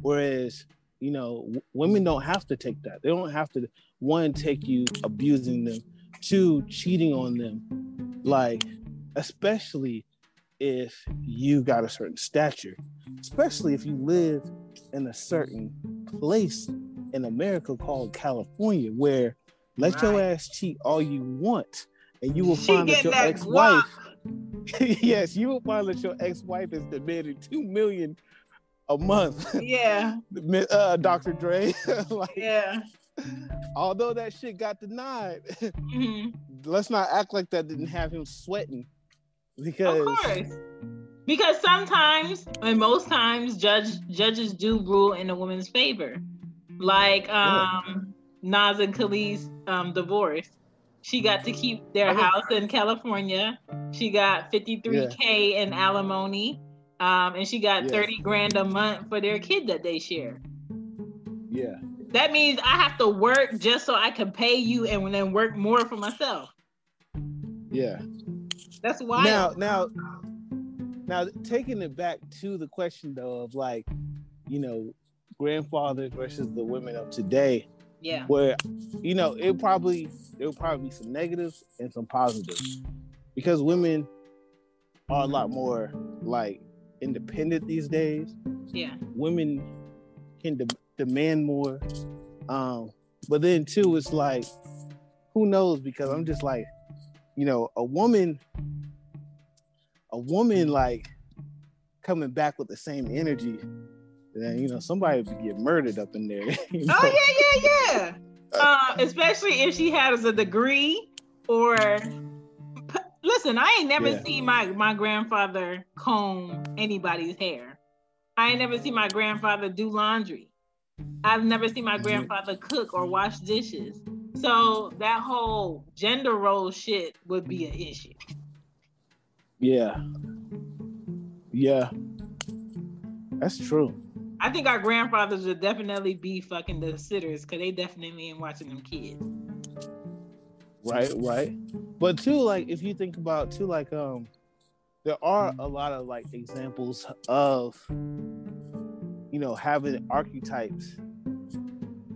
Whereas you know w- women don't have to take that. They don't have to one take you abusing them two cheating on them like especially if you got a certain stature especially if you live in a certain place in america called california where let right. your ass cheat all you want and you will she find that your ex-wife yes, you will find that your ex-wife is demanding two million a month. Yeah, uh, Dr. Dre. like, yeah. although that shit got denied, hmm let's not act like that didn't have him sweating. Because Of course. Because sometimes, and most times, judge judges do rule in a woman's favor. Like um Nas and Kelis um divorce. She got to keep their house in California. She got 53k in alimony. Um, and she got Yes. 30 grand a month for their kid that they share. yeah, That means I have to work just so I can pay you and then work more for myself. yeah. That's wild. Now, now, now, taking it back to the question though of like, you know, grandfathers versus the women of today, yeah. where, you know, it probably there will probably be some negatives and some positives because women are a lot more like independent these days. Yeah. Women can de- demand more, um, but then too, it's like, who knows? Because I'm just like, you know, a woman, a woman like coming back with the same energy, then you know somebody would get murdered up in there. you know? Oh yeah, yeah, yeah. Uh, especially if she has a degree or listen, I ain't never Yeah. seen my my grandfather comb anybody's hair. I ain't never seen my grandfather do laundry. I've never seen my grandfather cook or wash dishes. So that whole gender role shit would be an issue. Yeah. Yeah. That's true. I think our grandfathers would definitely be fucking the sitters because they definitely ain't watching them kids. Right, right. But too, like if you think about too, like um there are a lot of like examples of you know having archetypes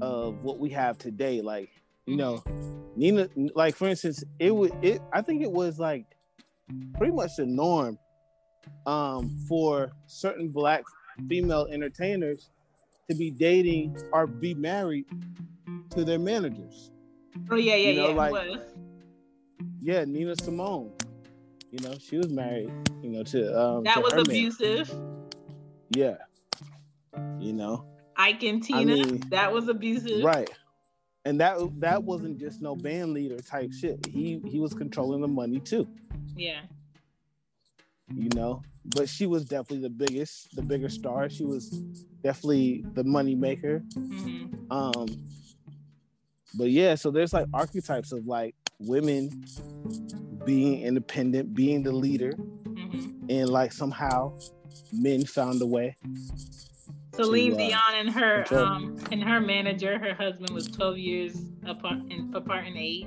of what we have today. Like, you know, Nina like for instance, it would it I think it was like pretty much the norm um for certain black female entertainers to be dating or be married to their managers. Oh yeah, yeah, You know, yeah. like- Yeah, Nina Simone. You know, she was married, you know, to um That to was her man. abusive. Yeah. You know, Ike and I Tina, mean, that was abusive. right. And that that wasn't just no band leader type shit. He he was controlling the money too, Yeah. you know. But she was definitely the biggest, the bigger star. She was definitely the money maker. hmm Um but yeah, so there's like archetypes of like women being independent, being the leader, hmm and like somehow men found a way. Celine To, uh, Dion and her control. um and her manager, her husband was 12 years apart in apart in age.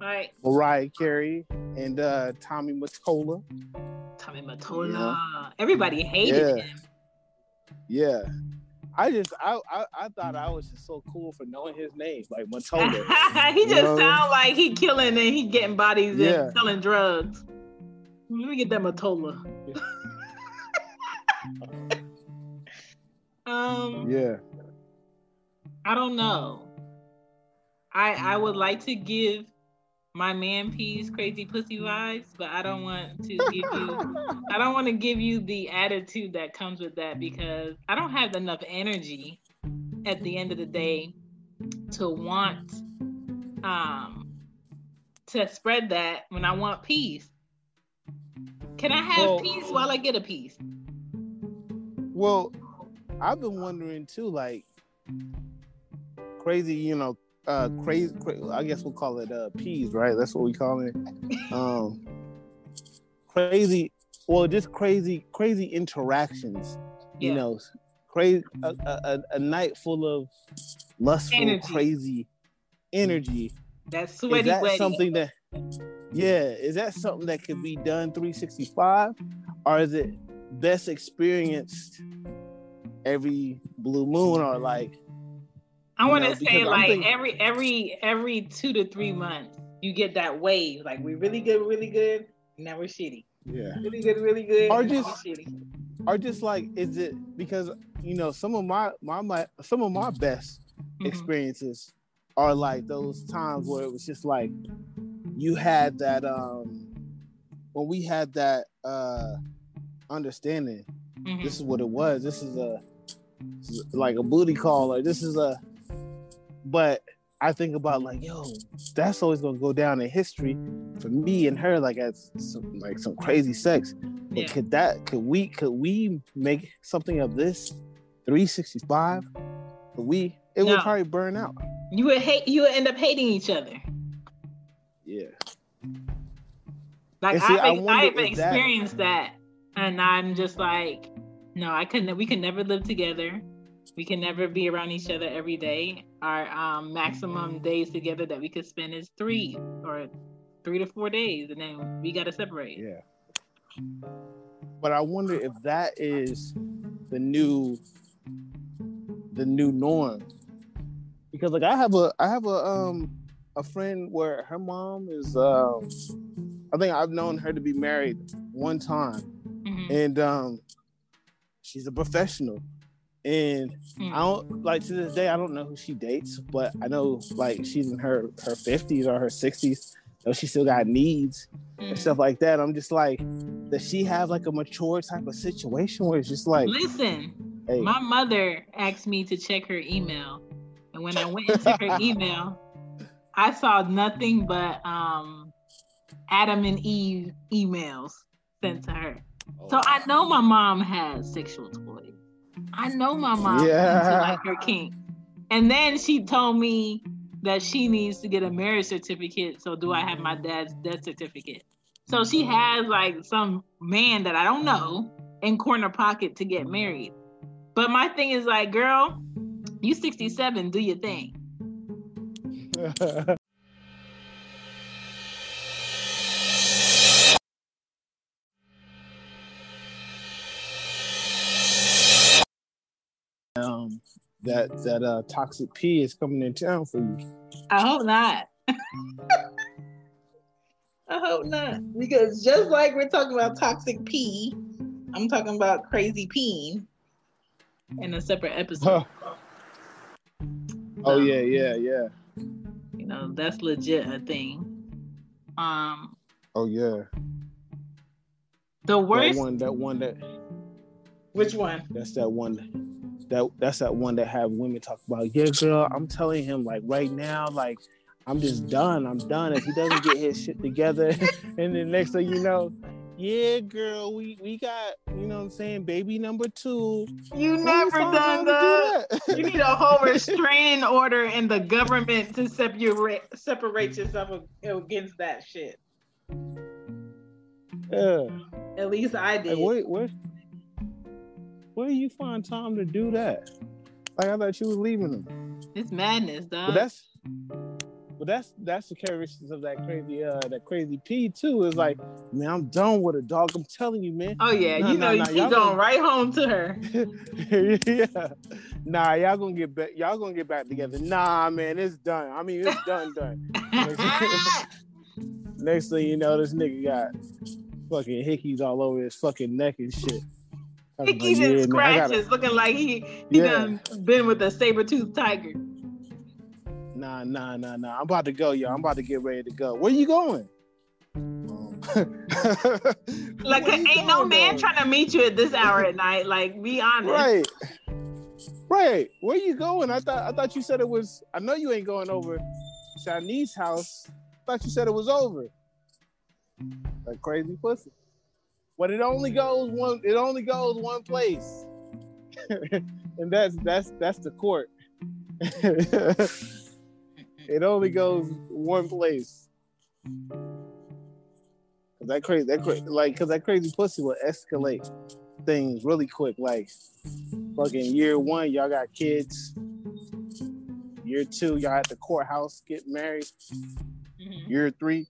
Right. Mariah Carey and uh Tommy Mottola. Tommy Mottola. Yeah. Everybody hated Yeah. him. Yeah. I just I, I I thought I was just so cool for knowing his name, like Mottola. he just You know? sound like he killing and he getting bodies Yeah. and selling drugs. Let me get that Mottola. um yeah. I don't know. I I would like to give my man piece crazy pussy vibes, but I don't want to give you I don't want to give you the attitude that comes with that because I don't have enough energy at the end of the day to want um to spread that when I want peace. Can I have Well- peace while I get a piece? Well, I've been wondering too, like crazy, you know, uh crazy, cra- I guess we'll call it uh peas, right? That's what we call it. Um crazy well just crazy crazy interactions you know crazy a, a, a- night full of lustful Energy. crazy energy That is sweaty Is that something that yeah is that something that could be done 365 or is it best experienced every blue moon or like I want to say like thinking- every every every two to three months you get that wave like we're really good, really good. Now we're shitty. yeah Really good, really good. Or just- shitty. or just like is it because you know some of my my, my some of my best Mhm. experiences are like those times where it was just like you had that um when we had that uh understanding, Mhm. this is what it was. This is a this is like a booty call, or this is a. But I think about like, yo, that's always gonna go down in history for me and her, like as some, like some crazy sex. But Yeah. could that could we could we make something of this 365? Could we? It No. would probably burn out. You would hate. You would end up hating each other. Yeah. Like see, I I've, wonder I've if that- experienced that. and I'm just like, no, I couldn't. We can never live together. We can never be around each other every day. Our um, maximum days together that we could spend is three or three to four days, and then we got to separate. Yeah. But I wonder if that is the new the new norm. Because like I have a I have a um a friend where her mom is um I think I've known her to be married one time Mhm. and um she's a professional and Mm. I don't like to this day I don't know who she dates, but I know like she's in her her 50s or her 60s. So she still got needs and Mhm. stuff like that. I'm just like, does she have like a mature type of situation where it's just like, Listen, hey, my mother asked me to check her email, and when I went into her email, I saw nothing but um, Adam and Eve emails sent to her. So I know my mom has sexual toys. I know my mom Yeah. like her kink. And then she told me that she needs to get a marriage certificate. So do I have my dad's death certificate? So she has like some man that I don't know in corner pocket to get married. But my thing is like, girl, you 67, do your thing. um, that that uh toxic P is coming in town for you. I hope not. I hope not. Because just like we're talking about toxic pee, I'm talking about crazy peeing in a separate episode. oh yeah, yeah, yeah. You know, that's legit a thing. Um Oh yeah. the That worst one, that one that which one? that's that one that that's that one that have women talk about, yeah, girl, I'm telling him like right now, like I'm just done. I'm done. If he doesn't get his shit together, and then next thing you know, yeah, girl, we we got, you know what I'm saying, baby number two. You never done that. do that? You need a whole restraining order in the government to separate separate yourself against that shit. yeah. At least I did. Like, wait, where, where do you find time to do that? Like I thought you was leaving them, It's madness, dog. but that's, but that's that's the characteristics of that crazy uh that crazy P too. Is like, man, I'm done with a dog. I'm telling you, man. oh yeah, Nah, you know nah, he's y'all going gonna- right home to her. yeah, nah, y'all gonna get back. Y'all gonna get back together. Nah, man, it's done. I mean, it's done, done. Next thing you know, this nigga got fucking hickeys all over his fucking neck and shit. I was like, Hickeys yeah, and man, gotta- scratches, looking like he he Yeah. done been with a saber tooth tiger. Nah, nah, nah, nah. I'm about to go, yo. I'm about to get ready to go. Where you going? Um, Like ain't no man dog? trying to meet you at this hour at night. Like be honest. Right. Right. Where you going? I thought I thought you said it was I know you ain't going over Shanice's house. I thought you said it was over. Like crazy pussy. But it only goes one it only goes one place. and that's that's that's the court. it only goes one place. Cause that crazy, that crazy, like, cause that crazy pussy will escalate things really quick. Like, fucking year one, y'all got kids. Year two, y'all at the courthouse get married. Mhm. Year three,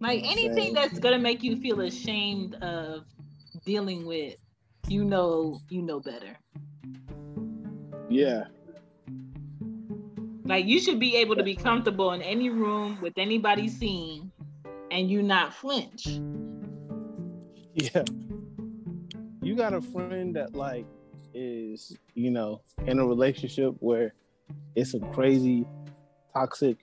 Like anything that's gonna make you feel ashamed of dealing with, you know, you know better. yeah, Like you should be able to be comfortable in any room with anybody seeing, and you not flinch. yeah. You got a friend that like is, you know, in a relationship where it's a crazy, toxic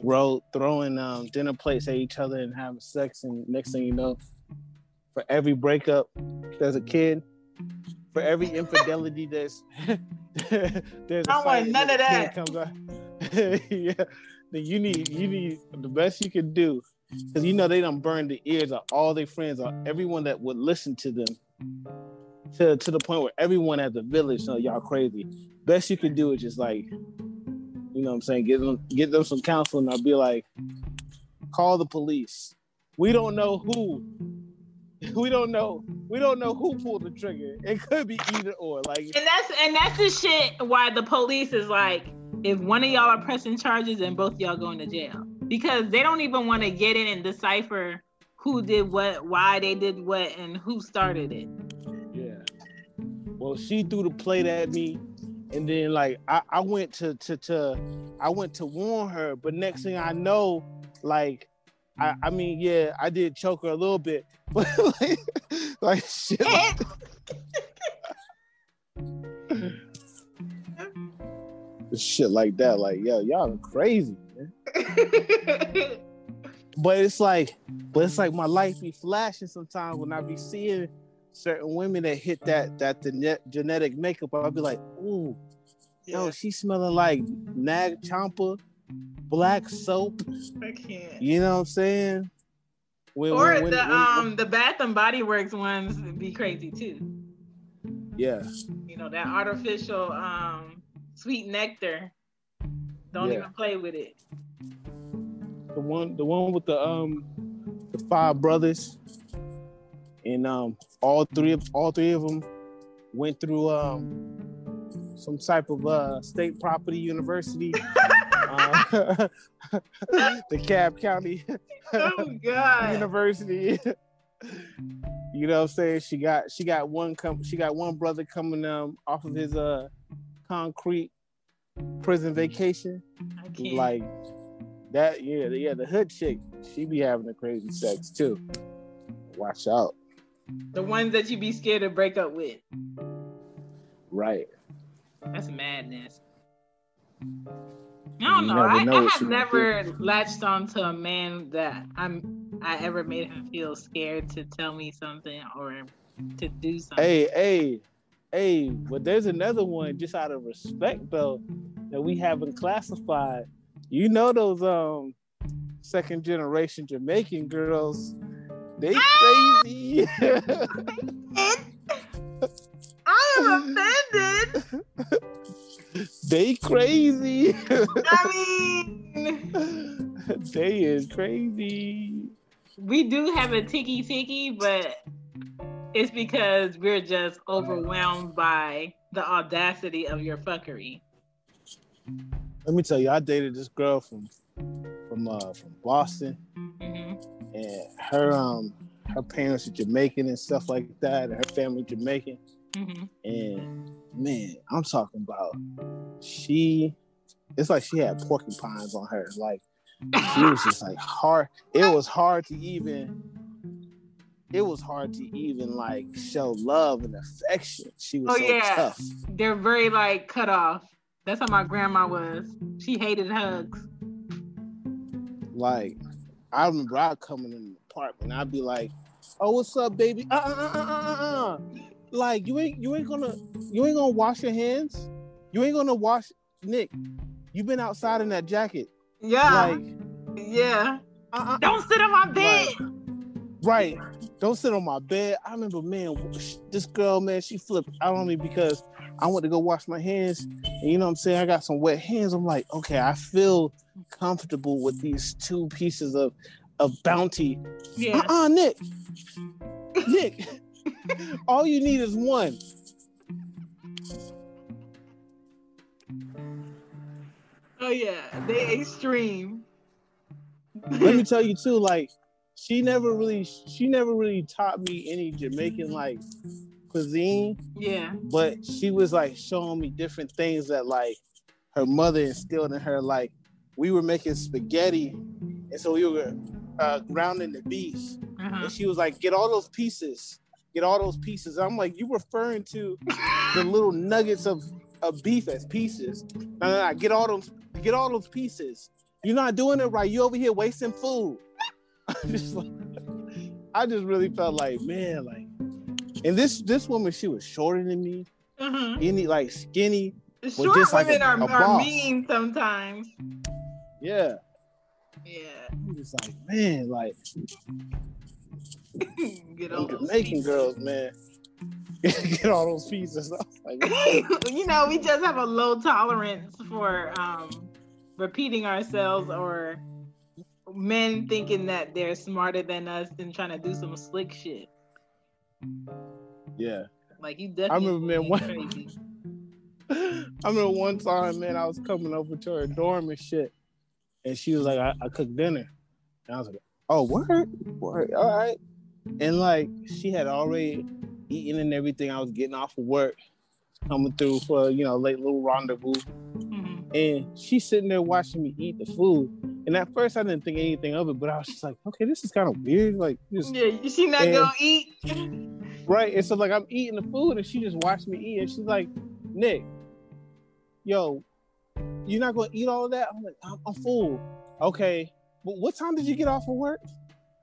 throw throwing um, dinner plates at each other and having sex, and next thing you know, for every breakup, there's a kid. For every infidelity, there's there's. I want none of that. Comes out. yeah, then you need you need the best you can do, because you know they don't burn the ears of all their friends or everyone that would listen to them. To, to the point where everyone at the village know y'all crazy. Best you can do is just like you know what I'm saying? Get them get them some counseling. I'll be like, call the police. We don't know who. We don't know. We don't know who pulled the trigger. It could be either or. Like And that's and that's the shit why the police is like, if one of y'all are pressing charges and both y'all going to jail. Because they don't even want to get in and decipher who did what, why they did what, and who started it. Yeah. Well, she threw the plate at me, and then like I, I went to to to I went to warn her, but next thing I know, like I I mean yeah I did choke her a little bit, but like like shit. Like, shit like that, like yo, y'all crazy, man. But it's like, but it's like my life be flashing sometimes when I be seeing certain women that hit that that the net genetic makeup. I'll be like, ooh, yo, she smelling like Nag Champa, black soap. I can't. You know what I'm saying? When- Or when- when- the um the Bath and Body Works ones be crazy too. yeah, You know that artificial um sweet nectar. Don't Yeah. even play with it. the one the one with the um the five brothers, and um all three of all three of them went through um some type of uh state property university. uh, the Cab County Oh God. University. you know what I'm saying? She got she got one come she got one brother coming um off of his uh concrete prison vacation. Like that, yeah, the, yeah, the hood chick, she be having a crazy sex too. Watch out. the ones that you be scared to break up with. Right. That's madness. I don't know. I, know I have never latched onto a man that I'm I ever made him feel scared to tell me something or to do something. Hey, hey, hey, but there's another one just out of respect though that we haven't classified. You know those um second generation Jamaican girls, they crazy. I am offended. they crazy. I mean, they is crazy. we do have a tiki tiki, but it's because we're just overwhelmed by the audacity of your fuckery. Let me tell you, I dated this girl from from uh from Boston, hmm and her um her parents are Jamaican and stuff like that, and her family Jamaican. Hmm And man, I'm talking about she. It's like she had porcupines on her. Like she was just like hard. It was hard to even. It was hard to even like show love and affection. She was Oh, so yeah. tough. They're very like cut off. That's how my grandma was. She hated hugs. Like I remember I coming in the apartment. I'd be like, "Oh, what's up, baby? Uh, uh, uh, uh, uh, uh. Like you ain't you ain't gonna you ain't gonna wash your hands. You ain't gonna wash Nick. You've been outside in that jacket. Yeah. Like, yeah. uh, uh, Don't sit on my bed. right? Don't sit on my bed. I remember, man, this girl, man, she flipped out on me because I went to go wash my hands, and you know what I'm saying? I got some wet hands. I'm like, okay, I feel comfortable with these two pieces of of bounty yeah. Uh-uh, Nick. Nick. All you need is one. Oh yeah. They extreme. Let me tell you too, like, she never really she never really taught me any Jamaican like cuisine, yeah. but she was like showing me different things that like her mother instilled in her. Like we were making spaghetti, and so we were uh, grounding the beef, Uh-huh. and she was like, "Get all those pieces, get all those pieces." I'm like, "You referring to the little nuggets of, of beef as pieces. No, no, no, get all those get all those pieces. You're not doing it right. You over here wasting food. I'm just, like, I just really felt like, man, like, and this this woman, she was shorter than me, Mhm. any like skinny. Short just like women a- are, a are mean sometimes. Yeah, Yeah. I'm just like, man, like Get all those Jamaican girls, man. Get all those pieces. Like, you know, we just have a low tolerance for um, repeating ourselves or men thinking that they're smarter than us and trying to do some slick shit. yeah. Like you definitely I remember, man, one- I remember one time, man, I was coming over to her dorm and shit, and she was like, I, I cooked dinner. And I was like, oh, word? Word, all right. And like, she had already eaten and everything. I was getting off of work, coming through for, you know, late little rendezvous. Mhm. And she's sitting there watching me eat the food. And at first, I didn't think anything of it, but I was just like, okay, this is kind of weird. Like, just Yeah, she not And- gonna eat. Right. And so like I'm eating the food and she just watched me eat and she's like, Nick, yo, you're not gonna eat all of that? I'm like, I'm, I'm full. Okay. But what time did you get off of work?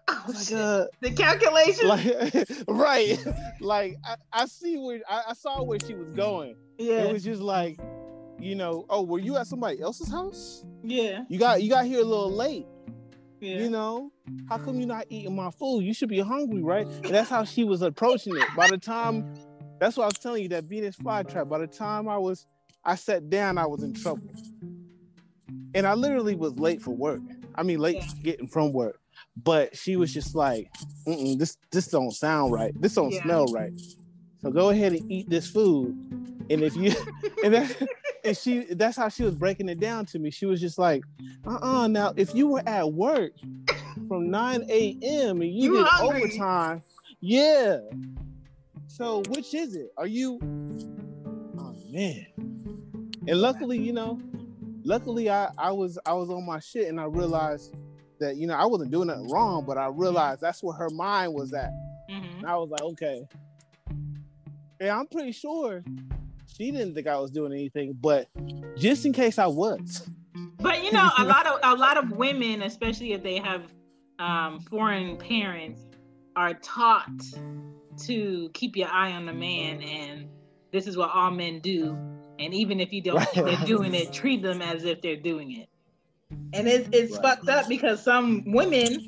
Oh, I was shit. like, uh, the calculation. like right. like I, I see where I, I saw where she was going. yeah, It was just like, you know, oh, were you at somebody else's house? yeah, You got you got here a little late. yeah. You know, how come you're not eating my food? You should be hungry, right? And that's how she was approaching it. By the time, that's what I was telling you that Venus flytrap. By the time I was, I sat down, I was in trouble, and I literally was late for work. I mean, late Yeah. getting from work. But she was just like, Mm-mm, "This this don't sound right. This don't Yeah. smell right." So go ahead and eat this food, and if you, and that, and she, that's how she was breaking it down to me. She was just like, "Uh-uh." Now, if you were at work from 9 a.m. and you, You did hungry. overtime, yeah. So which is it? Are you? Oh man. And luckily, you know, luckily I I was I was on my shit and I realized that you know I wasn't doing nothing wrong, but I realized that's where her mind was at. Mhm. And I was like, okay. And I'm pretty sure she didn't think I was doing anything, but just in case I was. But you know, a lot of a lot of women, especially if they have um, foreign parents, are taught to keep your eye on the man, and this is what all men do. And even if you don't think they're doing it, treat them as if they're doing it. And it's it's Right. fucked up because some women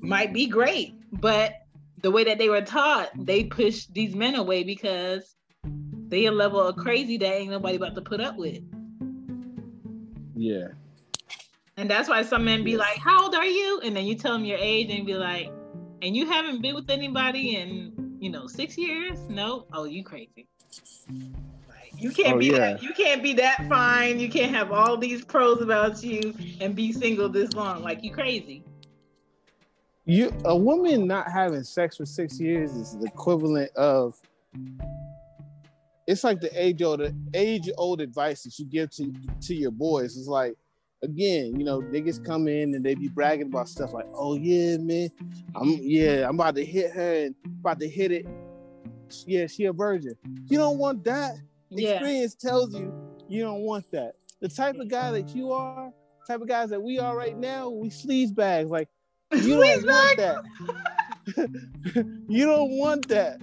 might be great, but the way that they were taught, they push these men away because they a level of crazy that ain't nobody about to put up with. Yeah. And that's why some men be like, How old are you? And then you tell them your age and be like, And you haven't been with anybody in, you know, six years? No? Oh, you crazy. You can't Oh, be yeah. that you can't be that fine. You can't have all these pros about you and be single this long. Like you crazy. You a woman not having sex for six years is the equivalent of it's like the age old age old advice that you give to to your boys. It's like again, you know, niggas come in and they be bragging about stuff like, oh yeah, man, I'm yeah, I'm about to hit her and about to hit it. Yeah, she a virgin. You don't want that. Yeah. Experience tells you you don't want that. The type of guy that you are, type of guys that we are right now, we sleaze bags. Like you don't want that. you don't want that.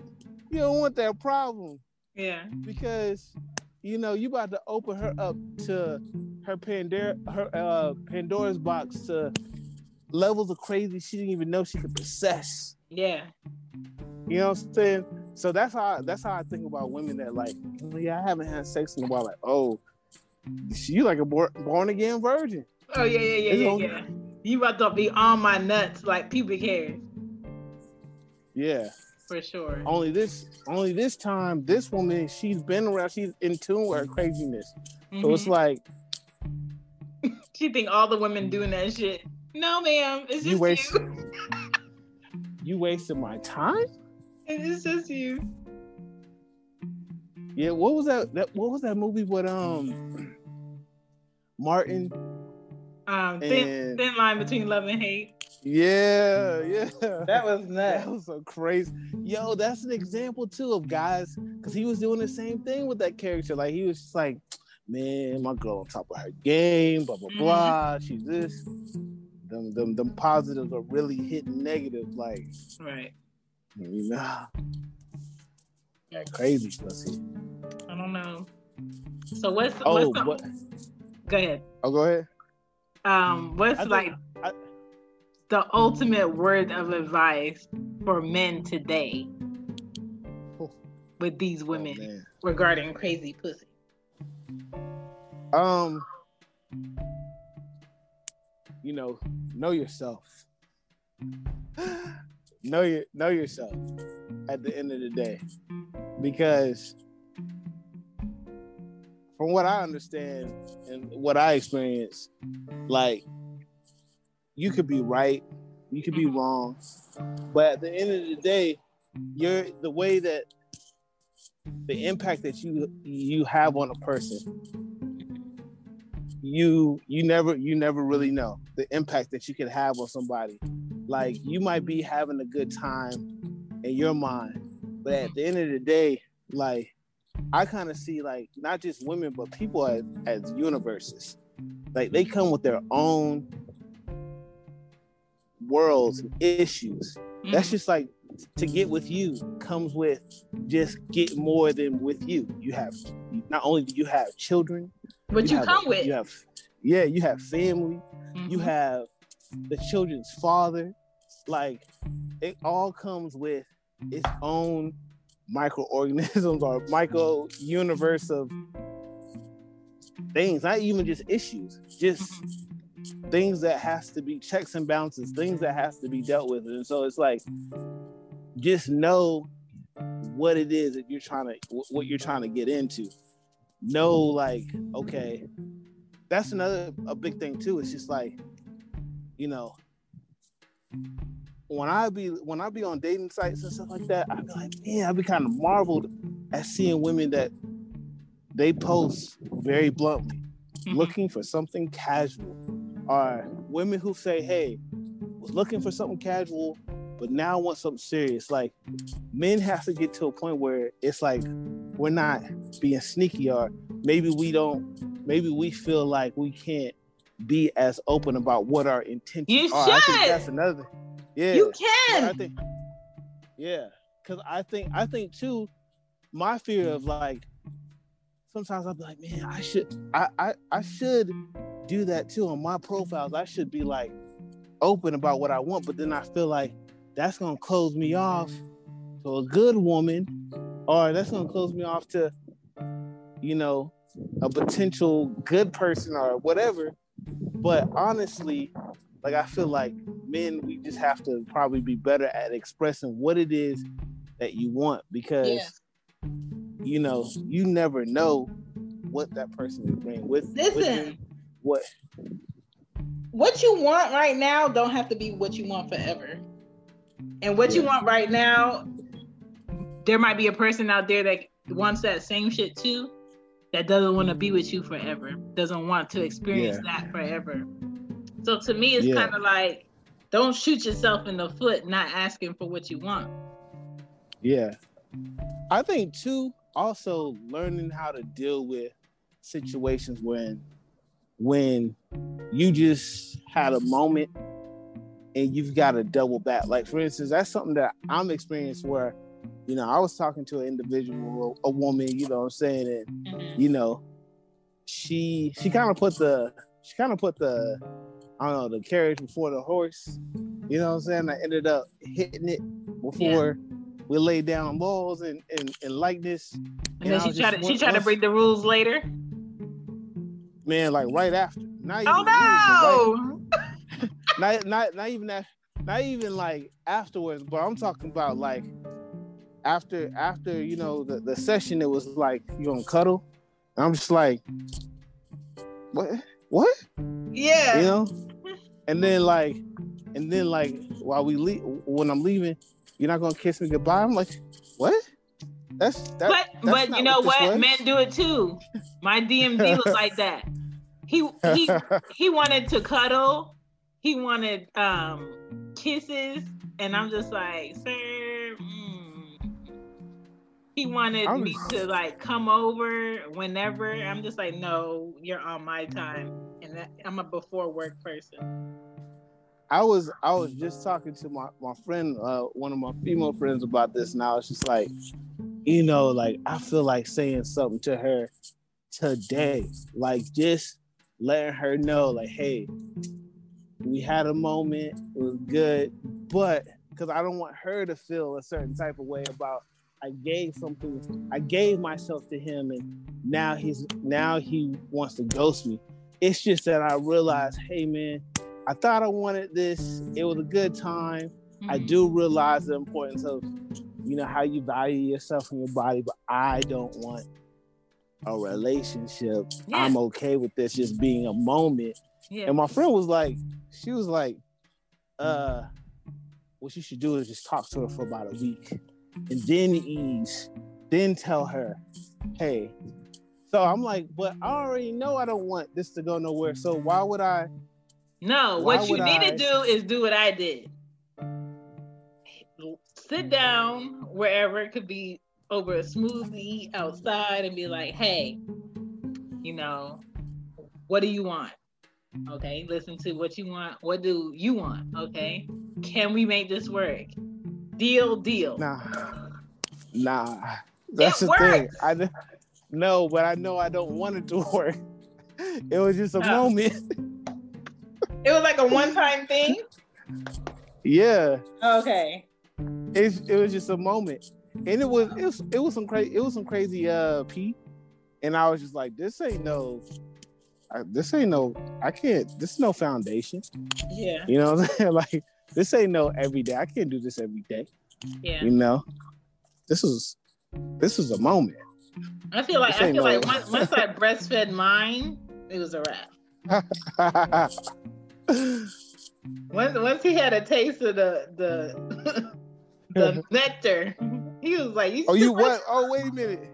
You don't want that problem Yeah. because you know you about to open her up to her Pandora, her uh, Pandora's box to levels of crazy she didn't even know she could possess. Yeah. You know what I'm saying? So that's how that's how I think about women that like, oh, yeah, I haven't had sex in a while. Like, oh, you like a bor- born again virgin. Oh yeah, yeah, yeah, It's yeah, yeah. You about to be on my nuts like pubic hairs Yeah. for sure. Only this, only this time, this woman, she's been around. She's in tune with her craziness. So it's Mhm. like She think all the women doing that shit. No, ma'am. It's You just waste- you. you wasted my time. It's just you. Yeah, what was that? That what was that movie with um Martin? Um, thin, And- thin line between love and hate. Yeah, yeah. That was nuts. That was so crazy. Yo, that's an example too of guys, because he was doing the same thing with that character. Like he was just like, man, my girl on top of her game, blah blah Mhm. blah. She's this. Them, them, them positives are really hitting negative, like Right. You know, yeah, crazy. Let's. I don't know. So what's Oh, what's the, what? go ahead. Oh, go ahead. Um, what's think- like I- the ultimate word of advice for men today Oh. with these Oh, women man. regarding crazy pussy? Um, you know, know yourself. know your know yourself at the end of the day, because from what I understand and what I experience, like you could be right, you could be mm-hmm. wrong, but at the end of the day, you're the way that the impact that you you have on a person mm-hmm. you you never you never really know the impact that you can have on somebody like you might be having a good time in your mind but at the end of the day like i kind of see like not just women but people as, as universes like they come with their own worlds and issues that's just like to get with you comes with just get more than with you you have not only do you have children what you, have come a- with. You have, yeah, you have family. You Mhm. have the children's father. Like, it all comes with its own microorganisms or micro universe of things. Not even just issues, just things that has to be checks and balances, things that has to be dealt with. And so it's like, just know what it is that you're trying to, what you're trying to get into know like okay that's another a big thing too it's just like you know when i be when i be on dating sites and stuff like that i be like man i be kind of marveled at seeing women that they post very bluntly Mhm. looking for something casual or women who say hey was looking for something casual but now I want something serious like men have to get to a point where it's like we're not being sneaky or maybe we don't maybe we feel like we can't be as open about what our intentions You are i think should. that's another yeah You can. I think, yeah, because I think I think too, my fear of like, sometimes I'll be like, man, I should, I, I, I should do that too on my profiles. I should be like open about what I want, but then I feel like that's gonna close me off to a good woman, or that's gonna close me off to, you know, a potential good person or whatever. But honestly, like I feel like men, we just have to probably be better at expressing what it is that you want because Yeah. you know you never know what that person is bringing with, with Listen. them. What? what you want right now don't have to be what you want forever. And what you want right now, there might be a person out there that wants that same shit too, that doesn't want to be with you forever, doesn't want to experience that forever. So to me, it's Yeah. kind of like, don't shoot yourself in the foot not asking for what you want. Yeah, I think too. Also, learning how to deal with situations when when you just had a moment and you've got to double back. Like for instance, that's something that I'm experienced where, you know, I was talking to an individual, a woman, you know what I'm saying, and mm-hmm. you know, she she kind of put the she kind of put the I don't know the carriage before the horse. You know what I'm saying? I ended up hitting it before we laid down laws and, and, and likeness. And And then she tried to she tried to break the rules later. Man, like right after. Not even, Oh no! not, not not even that not even like afterwards, but I'm talking about like after after you know the, the session it was like you gonna cuddle. And I'm just like what what? Yeah. you know and then like and then like while we leave when i'm leaving you're not gonna kiss me goodbye i'm like what that's that, but that's but you know what what? Men do it too. My DMD was like that. He he he wanted to cuddle. He wanted um kisses, and I'm just like, sir. mm, he wanted I'm- me to like come over whenever. I'm just like, no, you're on my time, and that, I'm a before work person. I was I was just talking to my my friend, uh, one of my female friends about this, and I was just like, you know, like I feel like saying something to her today, like just letting her know, like, hey, we had a moment, it was good, but because I don't want her to feel a certain type of way about I gave something, I gave myself to him, and now he's now he wants to ghost me. It's just that I realized, hey man, I thought I wanted this. It was a good time. I Mhm. do realize the importance of, you know, how you value yourself and your body, but I don't want a relationship. Yeah. I'm okay with this just being a moment. Yeah. And my friend was like, she was like, uh, what you should do is just talk to her for about a week and then ease, then tell her, hey. So I'm like, but I already know I don't want this to go nowhere. So why would I? No, what you need I- to do is do what I did. Sit down wherever it could be over a smoothie outside and be like, hey, you know, what do you want? Okay, listen to what you want. What do you want? Okay, can we make this work? Deal, deal. Nah, nah. That's It the thing. I no, but I know I don't want it to work. It was just a Oh. moment. It was like a one-time thing. yeah, Okay. it's, it was just a moment, and it was it was it was some crazy it was some crazy uh pee, and I was just like, this ain't no, I, this ain't no, I can't. This is no foundation. Yeah. You know what I'm saying? Like this ain't no every day. I can't do this every day. Yeah. You know, this is this is a moment. I feel like This I feel no- like once, once I breastfed mine, it was a wrap. Once once he had a taste of the the the nectar, he was like, "You oh, you what? Oh, wait a minute.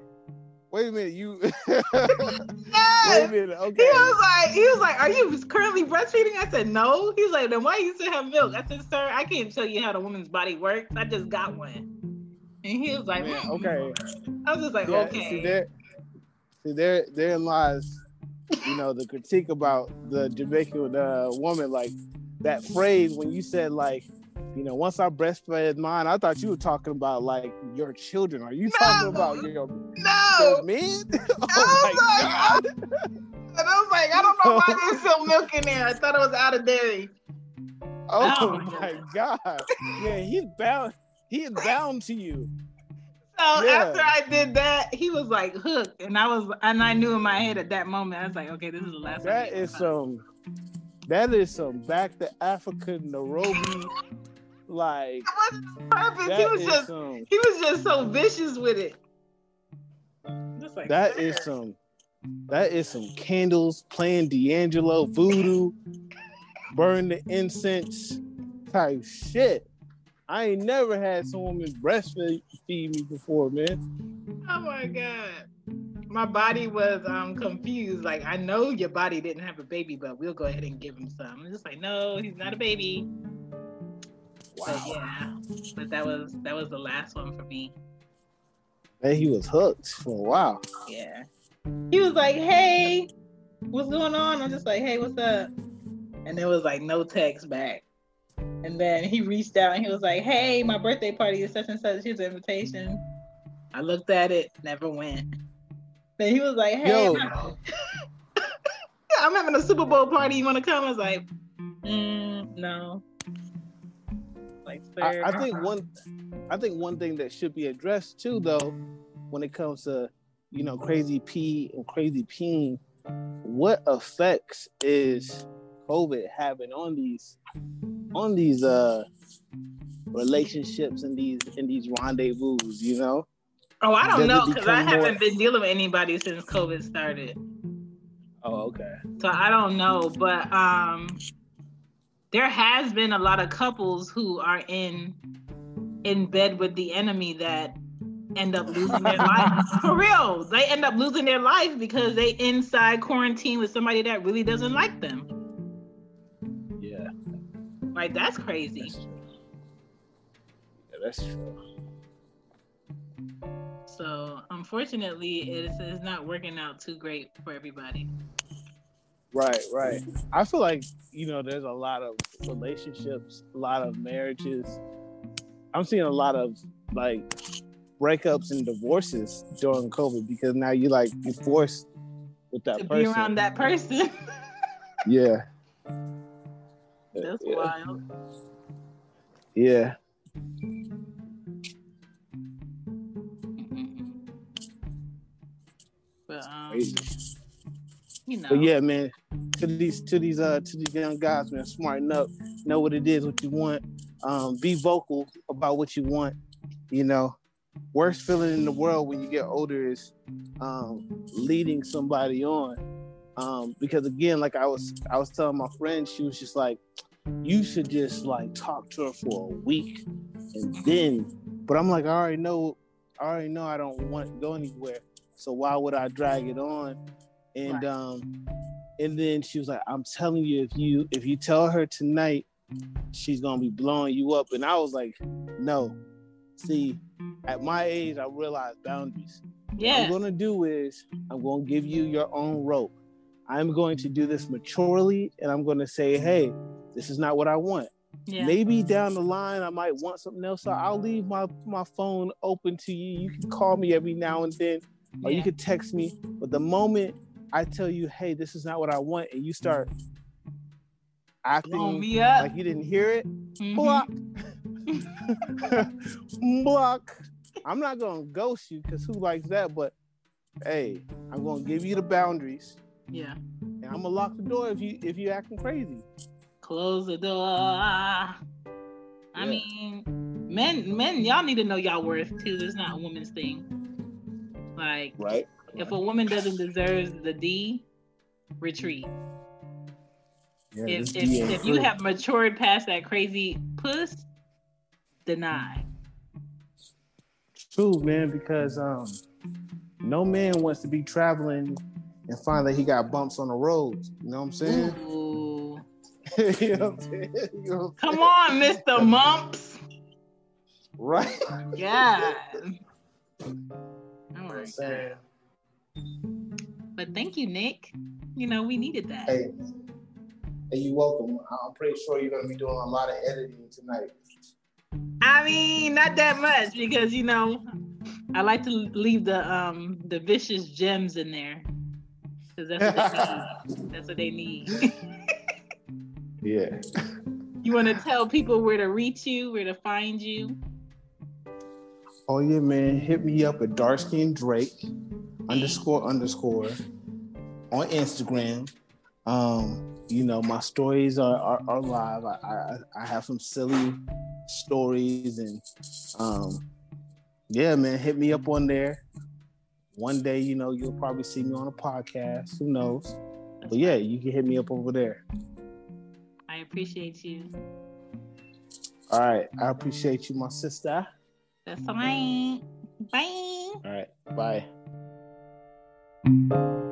Wait a minute. You. wait a Yes. minute. He Okay. was like, he was like, "Are you currently breastfeeding?" I said, "No." He was like, "Then why you still have milk?" I said, "Sir, I can't tell you how the woman's body works. I just got one." And he was like, Man, "Hmm." okay. I was just like, Yeah, "Okay." See there. See there. Therein lies, you know, the critique about the Jamaican uh, woman. Like that phrase when you said like. You know, once I breastfed mine, I thought you were talking about like your children. Are you talking about your, your no. men? I oh was my like, god! And I was like, I don't know why there's still milk in there. I thought it was out of dairy. Oh, Oh my my god! Yeah, he's bound. He is bound to you. So Yeah. after I did that, he was like hooked, and I was, and I knew in my head at that moment, I was like, okay, this is the last. That time. is some. That is some back to Africa, Nairobi. Like It wasn't purpose. He was just, some. he was just so vicious with it. Just like That is sir. some. That is some candles playing D'Angelo voodoo, burn the incense type shit. I ain't never had some woman breastfeed feed me before, man. Oh my god. My body was um confused. Like I know your body didn't have a baby, but we'll go ahead and give him some. I'm just like, no, he's not a baby. But yeah, but that was that was the last one for me. Man, he was hooked for a while. Yeah. He was like, hey, what's going on? I'm just like, hey, what's up? And there was like no text back. And then he reached out and he was like, hey, my birthday party is such and such. Here's an invitation. I looked at it, never went. Then he was like, hey. I'm, I'm having a Super Bowl party. You want to come? I was like, mm, no. Like, I, sir. I think one I think one thing that should be addressed too though when it comes to you know crazy pee and crazy peeing what effects is covid having on these on these uh relationships and these in these rendezvous you know Oh, I don't Does know because I haven't been dealing with anybody since COVID started. oh okay So I don't know, but um there has been a lot of couples who are in in bed with the enemy that end up losing their life. For real. They end up losing their life because they inside quarantine with somebody that really doesn't like them. yeah Like that's crazy. that's true yeah, that's true So unfortunately, it's, it's not working out too great for everybody. Right, right. I feel like you know, there's a lot of relationships, a lot of marriages. I'm seeing a lot of like breakups and divorces during COVID because now you like you're forced with that to person. be around that person. Yeah. That's yeah. wild. Yeah. But um, Crazy. You know, But yeah, man, to these to these uh to these young guys, man, smarten up, know what it is, what you want. Um, be vocal about what you want. You know, worst feeling in the world when you get older is um, leading somebody on. Um, because again, like I was I was telling my friend, she was just like, you should just like talk to her for a week and then. But I'm like, I already know, I already know I don't want to go anywhere. So why would I drag it on? And Right. um, and then she was like, I'm telling you, if you if you tell her tonight, she's gonna be blowing you up. And I was like, no. See, at my age, I realized boundaries. yeah What I'm gonna do is I'm gonna give you your own rope. I'm going to do this maturely, and I'm gonna say, hey, this is not what I want. yeah, Maybe down the line I might want something else. So I'll leave my my phone open to you. You can call me every now and then, or you yeah. could text me. But the moment I tell you, hey, this is not what I want, and you start acting like you didn't hear it, Mhm. block. block. I'm not gonna ghost you because who likes that? But hey, I'm gonna give you the boundaries, Yeah. and I'm gonna lock the door if you if you acting crazy. Close the door. I Yeah. mean, men, men, y'all need to know y'all worth too. It's not a woman's thing. Like, Right. If a woman doesn't deserve the D, retreat. Yeah, if if, if you have matured past that crazy puss, deny. true, man, because um, no man wants to be traveling and find that he got bumps on the roads. You know what I'm saying? Ooh. you know what I'm saying? You know what I'm Come on, Mr. Mumps. Right. Yeah. Oh You my I'm God. But thank you, Nick. You know, we needed that. Hey, hey, you welcome. I'm pretty sure you're gonna be doing a lot of editing tonight. I mean, not that much because you know, I like to leave the um the vicious gems in there because that's what they need. That's what they need. Yeah. you want to tell people where to reach you, where to find you? Oh yeah, man. Hit me up at Darskin Drake underscore underscore on Instagram. Um, you know, my stories are are, are live. I, I I have some silly stories and um yeah, man, hit me up on there. One day, you know, you'll probably see me on a podcast. Who knows? But yeah, you can hit me up over there. I appreciate you. All right. I appreciate you, my sister. That's fine. Bye. All right. Bye. Thank you.